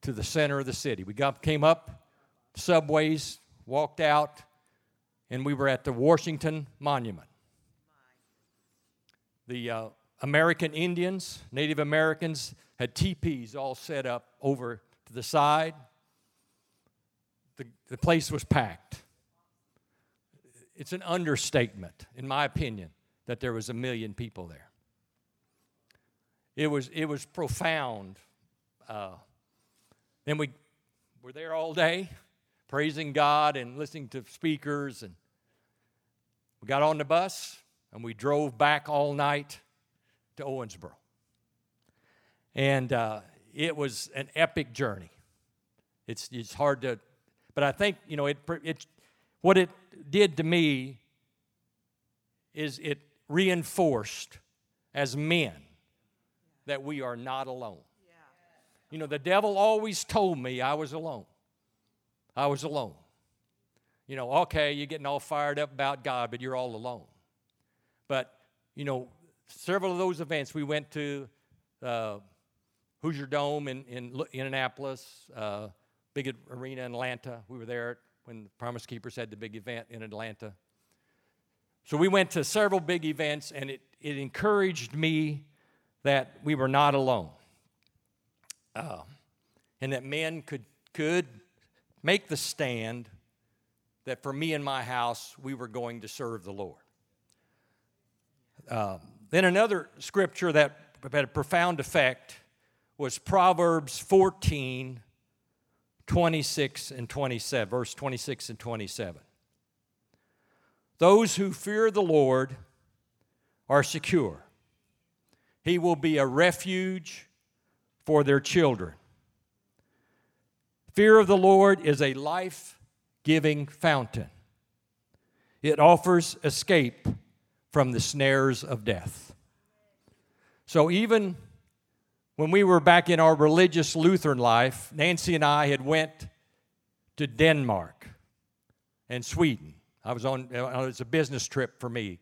S5: to the center of the city. We got, came up subways, walked out, and we were at the Washington Monument. The uh, American Indians, Native Americans, had teepees all set up over to the side. The, the place was packed. It's an understatement, in my opinion, that there was a million people there. It was, it was profound. Uh, then we were there all day, praising God and listening to speakers. And we got on the bus and we drove back all night to Owensboro. And uh, it was an epic journey. It's, it's hard to, but I think, you know, it, it, what it did to me is it reinforced as men that we are not alone. You know, the devil always told me I was alone. I was alone. You know, okay, you're getting all fired up about God, but you're all alone. But, you know, several of those events we went to uh, Hoosier Dome in, in Indianapolis, uh, big arena in Atlanta. We were there when the Promise Keepers had the big event in Atlanta. So we went to several big events, and it, it encouraged me that we were not alone. Uh, and that men could, could make the stand that for me and my house, we were going to serve the Lord. Uh, then another scripture that had a profound effect was Proverbs 14, 26 and 27, verse 26 and 27. Those who fear the Lord are secure. He will be a refuge for their children. Fear of the Lord is a life giving fountain, it offers escape from the snares of death. So, even when we were back in our religious Lutheran life, Nancy and I had went to Denmark and Sweden. I was on, uh, it was a business trip for me.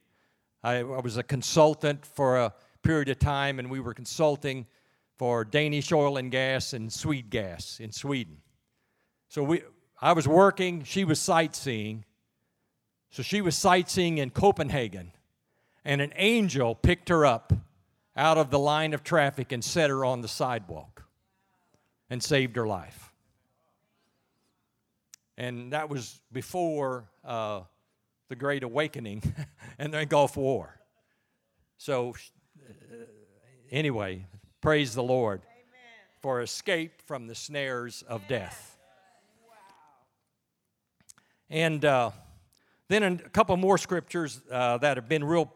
S5: I, I was a consultant for a period of time, and we were consulting for Danish oil and gas and Swedegas in Sweden. So we, I was working, she was sightseeing. So she was sightseeing in Copenhagen, and an angel picked her up out of the line of traffic and set her on the sidewalk and saved her life. And that was before uh, the Great Awakening and the Gulf War. So, uh, anyway, praise the Lord Amen. for escape from the snares of death. Wow. And uh, then a couple more scriptures uh, that have been real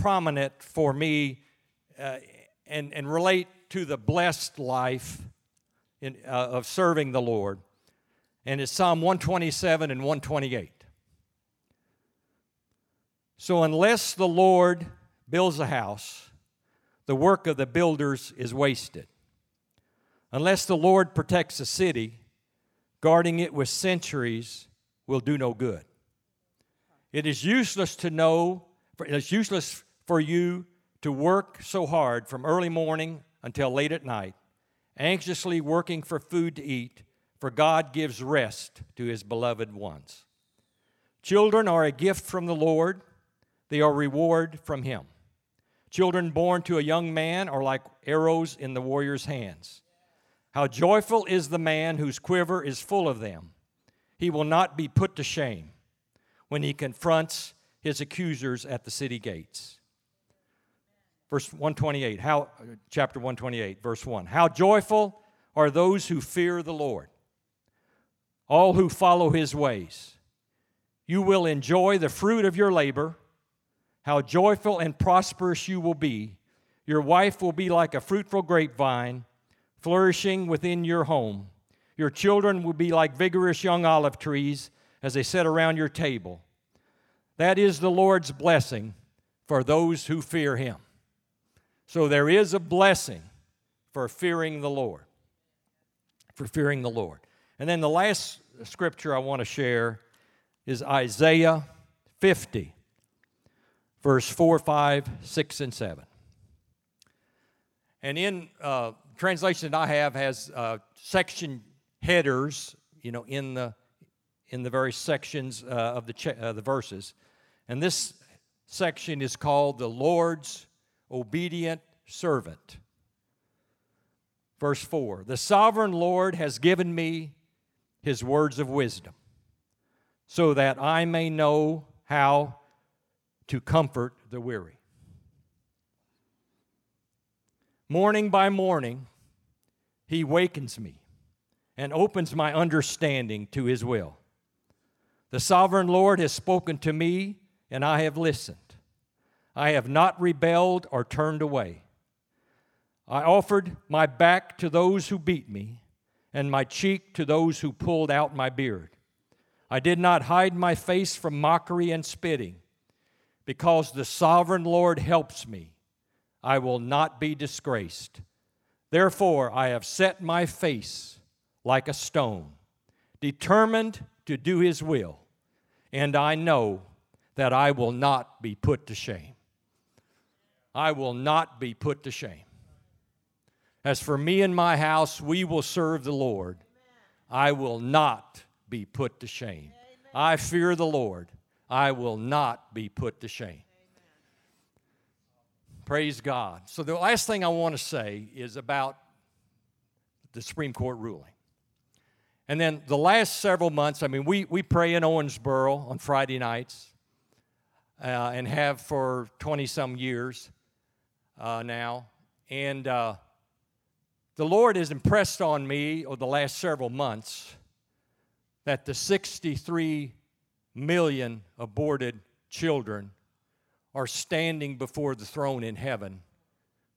S5: prominent for me uh, and, and relate to the blessed life in, uh, of serving the Lord. And it's Psalm 127 and 128. So, unless the Lord builds a house, the work of the builders is wasted. Unless the Lord protects a city, guarding it with centuries will do no good. It is useless to know, it is useless for you to work so hard from early morning until late at night, anxiously working for food to eat, for God gives rest to his beloved ones. Children are a gift from the Lord they are reward from him. Children born to a young man are like arrows in the warrior's hands. How joyful is the man whose quiver is full of them. He will not be put to shame when he confronts his accusers at the city gates. Verse 128, how, chapter 128, verse 1. How joyful are those who fear the Lord, all who follow his ways. You will enjoy the fruit of your labor how joyful and prosperous you will be. Your wife will be like a fruitful grapevine, flourishing within your home. Your children will be like vigorous young olive trees as they sit around your table. That is the Lord's blessing for those who fear him. So there is a blessing for fearing the Lord. For fearing the Lord. And then the last scripture I want to share is Isaiah 50 verse 4, 5, 6, and 7. And in uh, translation that I have has uh, section headers you know, in the in the various sections uh, of the ch- uh, the verses, and this section is called the Lord's obedient servant. Verse 4 The sovereign Lord has given me his words of wisdom, so that I may know how to comfort the weary. Morning by morning, he wakens me and opens my understanding to his will. The sovereign Lord has spoken to me, and I have listened. I have not rebelled or turned away. I offered my back to those who beat me, and my cheek to those who pulled out my beard. I did not hide my face from mockery and spitting. Because the sovereign Lord helps me, I will not be disgraced. Therefore, I have set my face like a stone, determined to do his will, and I know that I will not be put to shame. I will not be put to shame. As for me and my house, we will serve the Lord. I will not be put to shame. I fear the Lord. I will not be put to shame. Praise God. So, the last thing I want to say is about the Supreme Court ruling. And then the last several months, I mean, we, we pray in Owensboro on Friday nights uh, and have for 20 some years uh, now. And uh, the Lord has impressed on me over the last several months that the 63 million aborted children are standing before the throne in heaven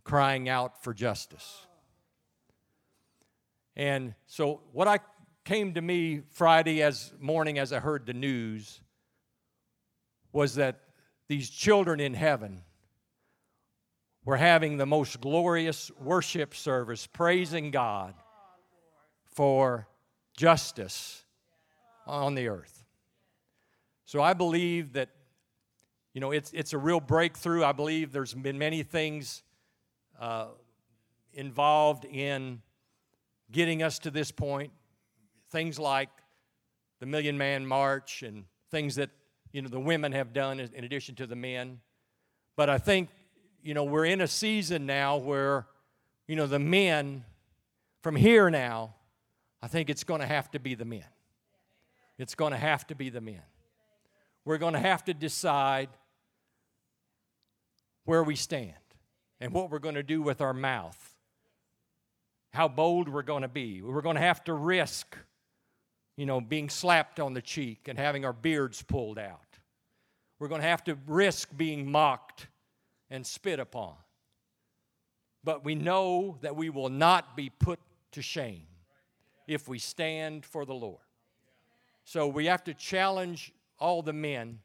S5: crying out for justice. And so, what I came to me Friday as morning as I heard the news was that these children in heaven we're having the most glorious worship service, praising God for justice on the earth. So I believe that, you know, it's, it's a real breakthrough. I believe there's been many things uh, involved in getting us to this point. Things like the Million Man March and things that, you know, the women have done in addition to the men. But I think you know, we're in a season now where, you know, the men from here now, I think it's going to have to be the men. It's going to have to be the men. We're going to have to decide where we stand and what we're going to do with our mouth, how bold we're going to be. We're going to have to risk, you know, being slapped on the cheek and having our beards pulled out. We're going to have to risk being mocked and spit upon. But we know that we will not be put to shame if we stand for the Lord. So we have to challenge all the men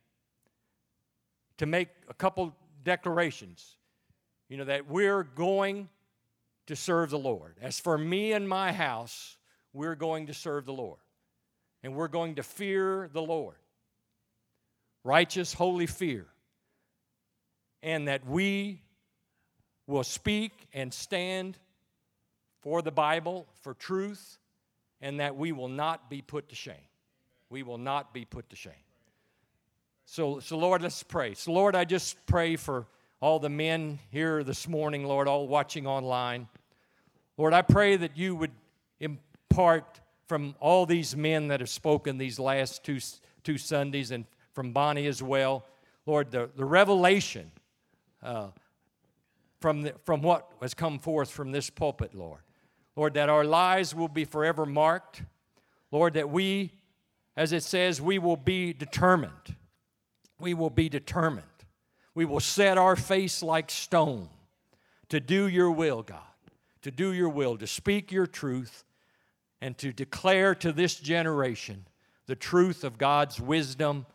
S5: to make a couple declarations. You know, that we're going to serve the Lord. As for me and my house, we're going to serve the Lord. And we're going to fear the Lord. Righteous, holy fear and that we will speak and stand for the Bible, for truth, and that we will not be put to shame. We will not be put to shame. So, so Lord, let's pray. So, Lord, I just pray for all the men here this morning, Lord, all watching online. Lord, I pray that you would impart from all these men that have spoken these last two, two Sundays and from Bonnie as well, Lord, the, the revelation uh, from, the, from what has come forth from this pulpit, Lord. Lord, that our lives will be forever marked. Lord, that we, as it says, we will be determined. We will be determined. We will set our face like stone to do your will, God, to do your will, to speak your truth, and to declare to this generation the truth of God's wisdom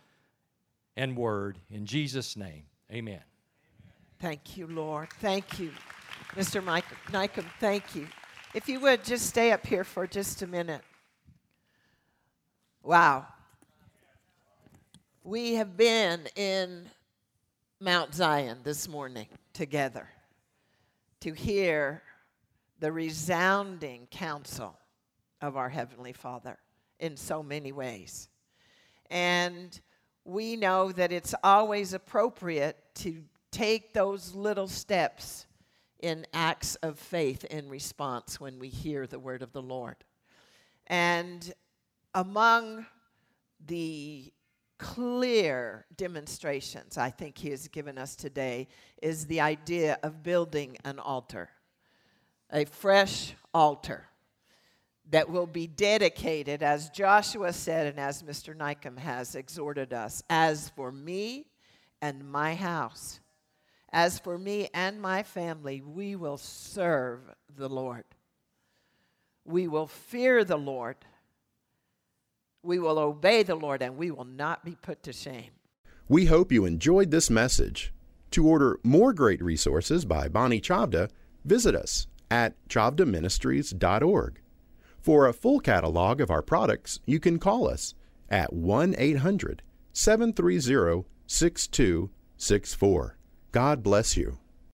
S5: and word. In Jesus' name, amen.
S2: Thank you, Lord. Thank you. Mr. Mike, Nykum, thank you. If you would just stay up here for just a minute. Wow. We have been in Mount Zion this morning together to hear the resounding counsel of our Heavenly Father. in so many ways. And we know that it's always appropriate to take those little steps in acts of faith in response when we hear the word of the Lord. And among the clear demonstrations I think he has given us today is the idea of building an altar, a fresh altar that will be dedicated, as Joshua said, and as Mr. Nykum has exhorted us, as for me and my house, as for me and my family, we will serve the Lord. We will fear the Lord. We will obey the Lord, and we will not be put to shame.
S1: We hope you enjoyed this message. To order more great resources by Bonnie Chavda, visit us at chavdaministries.org. For a full catalog of our products, you can call us at 1 800 730 6264. God bless you.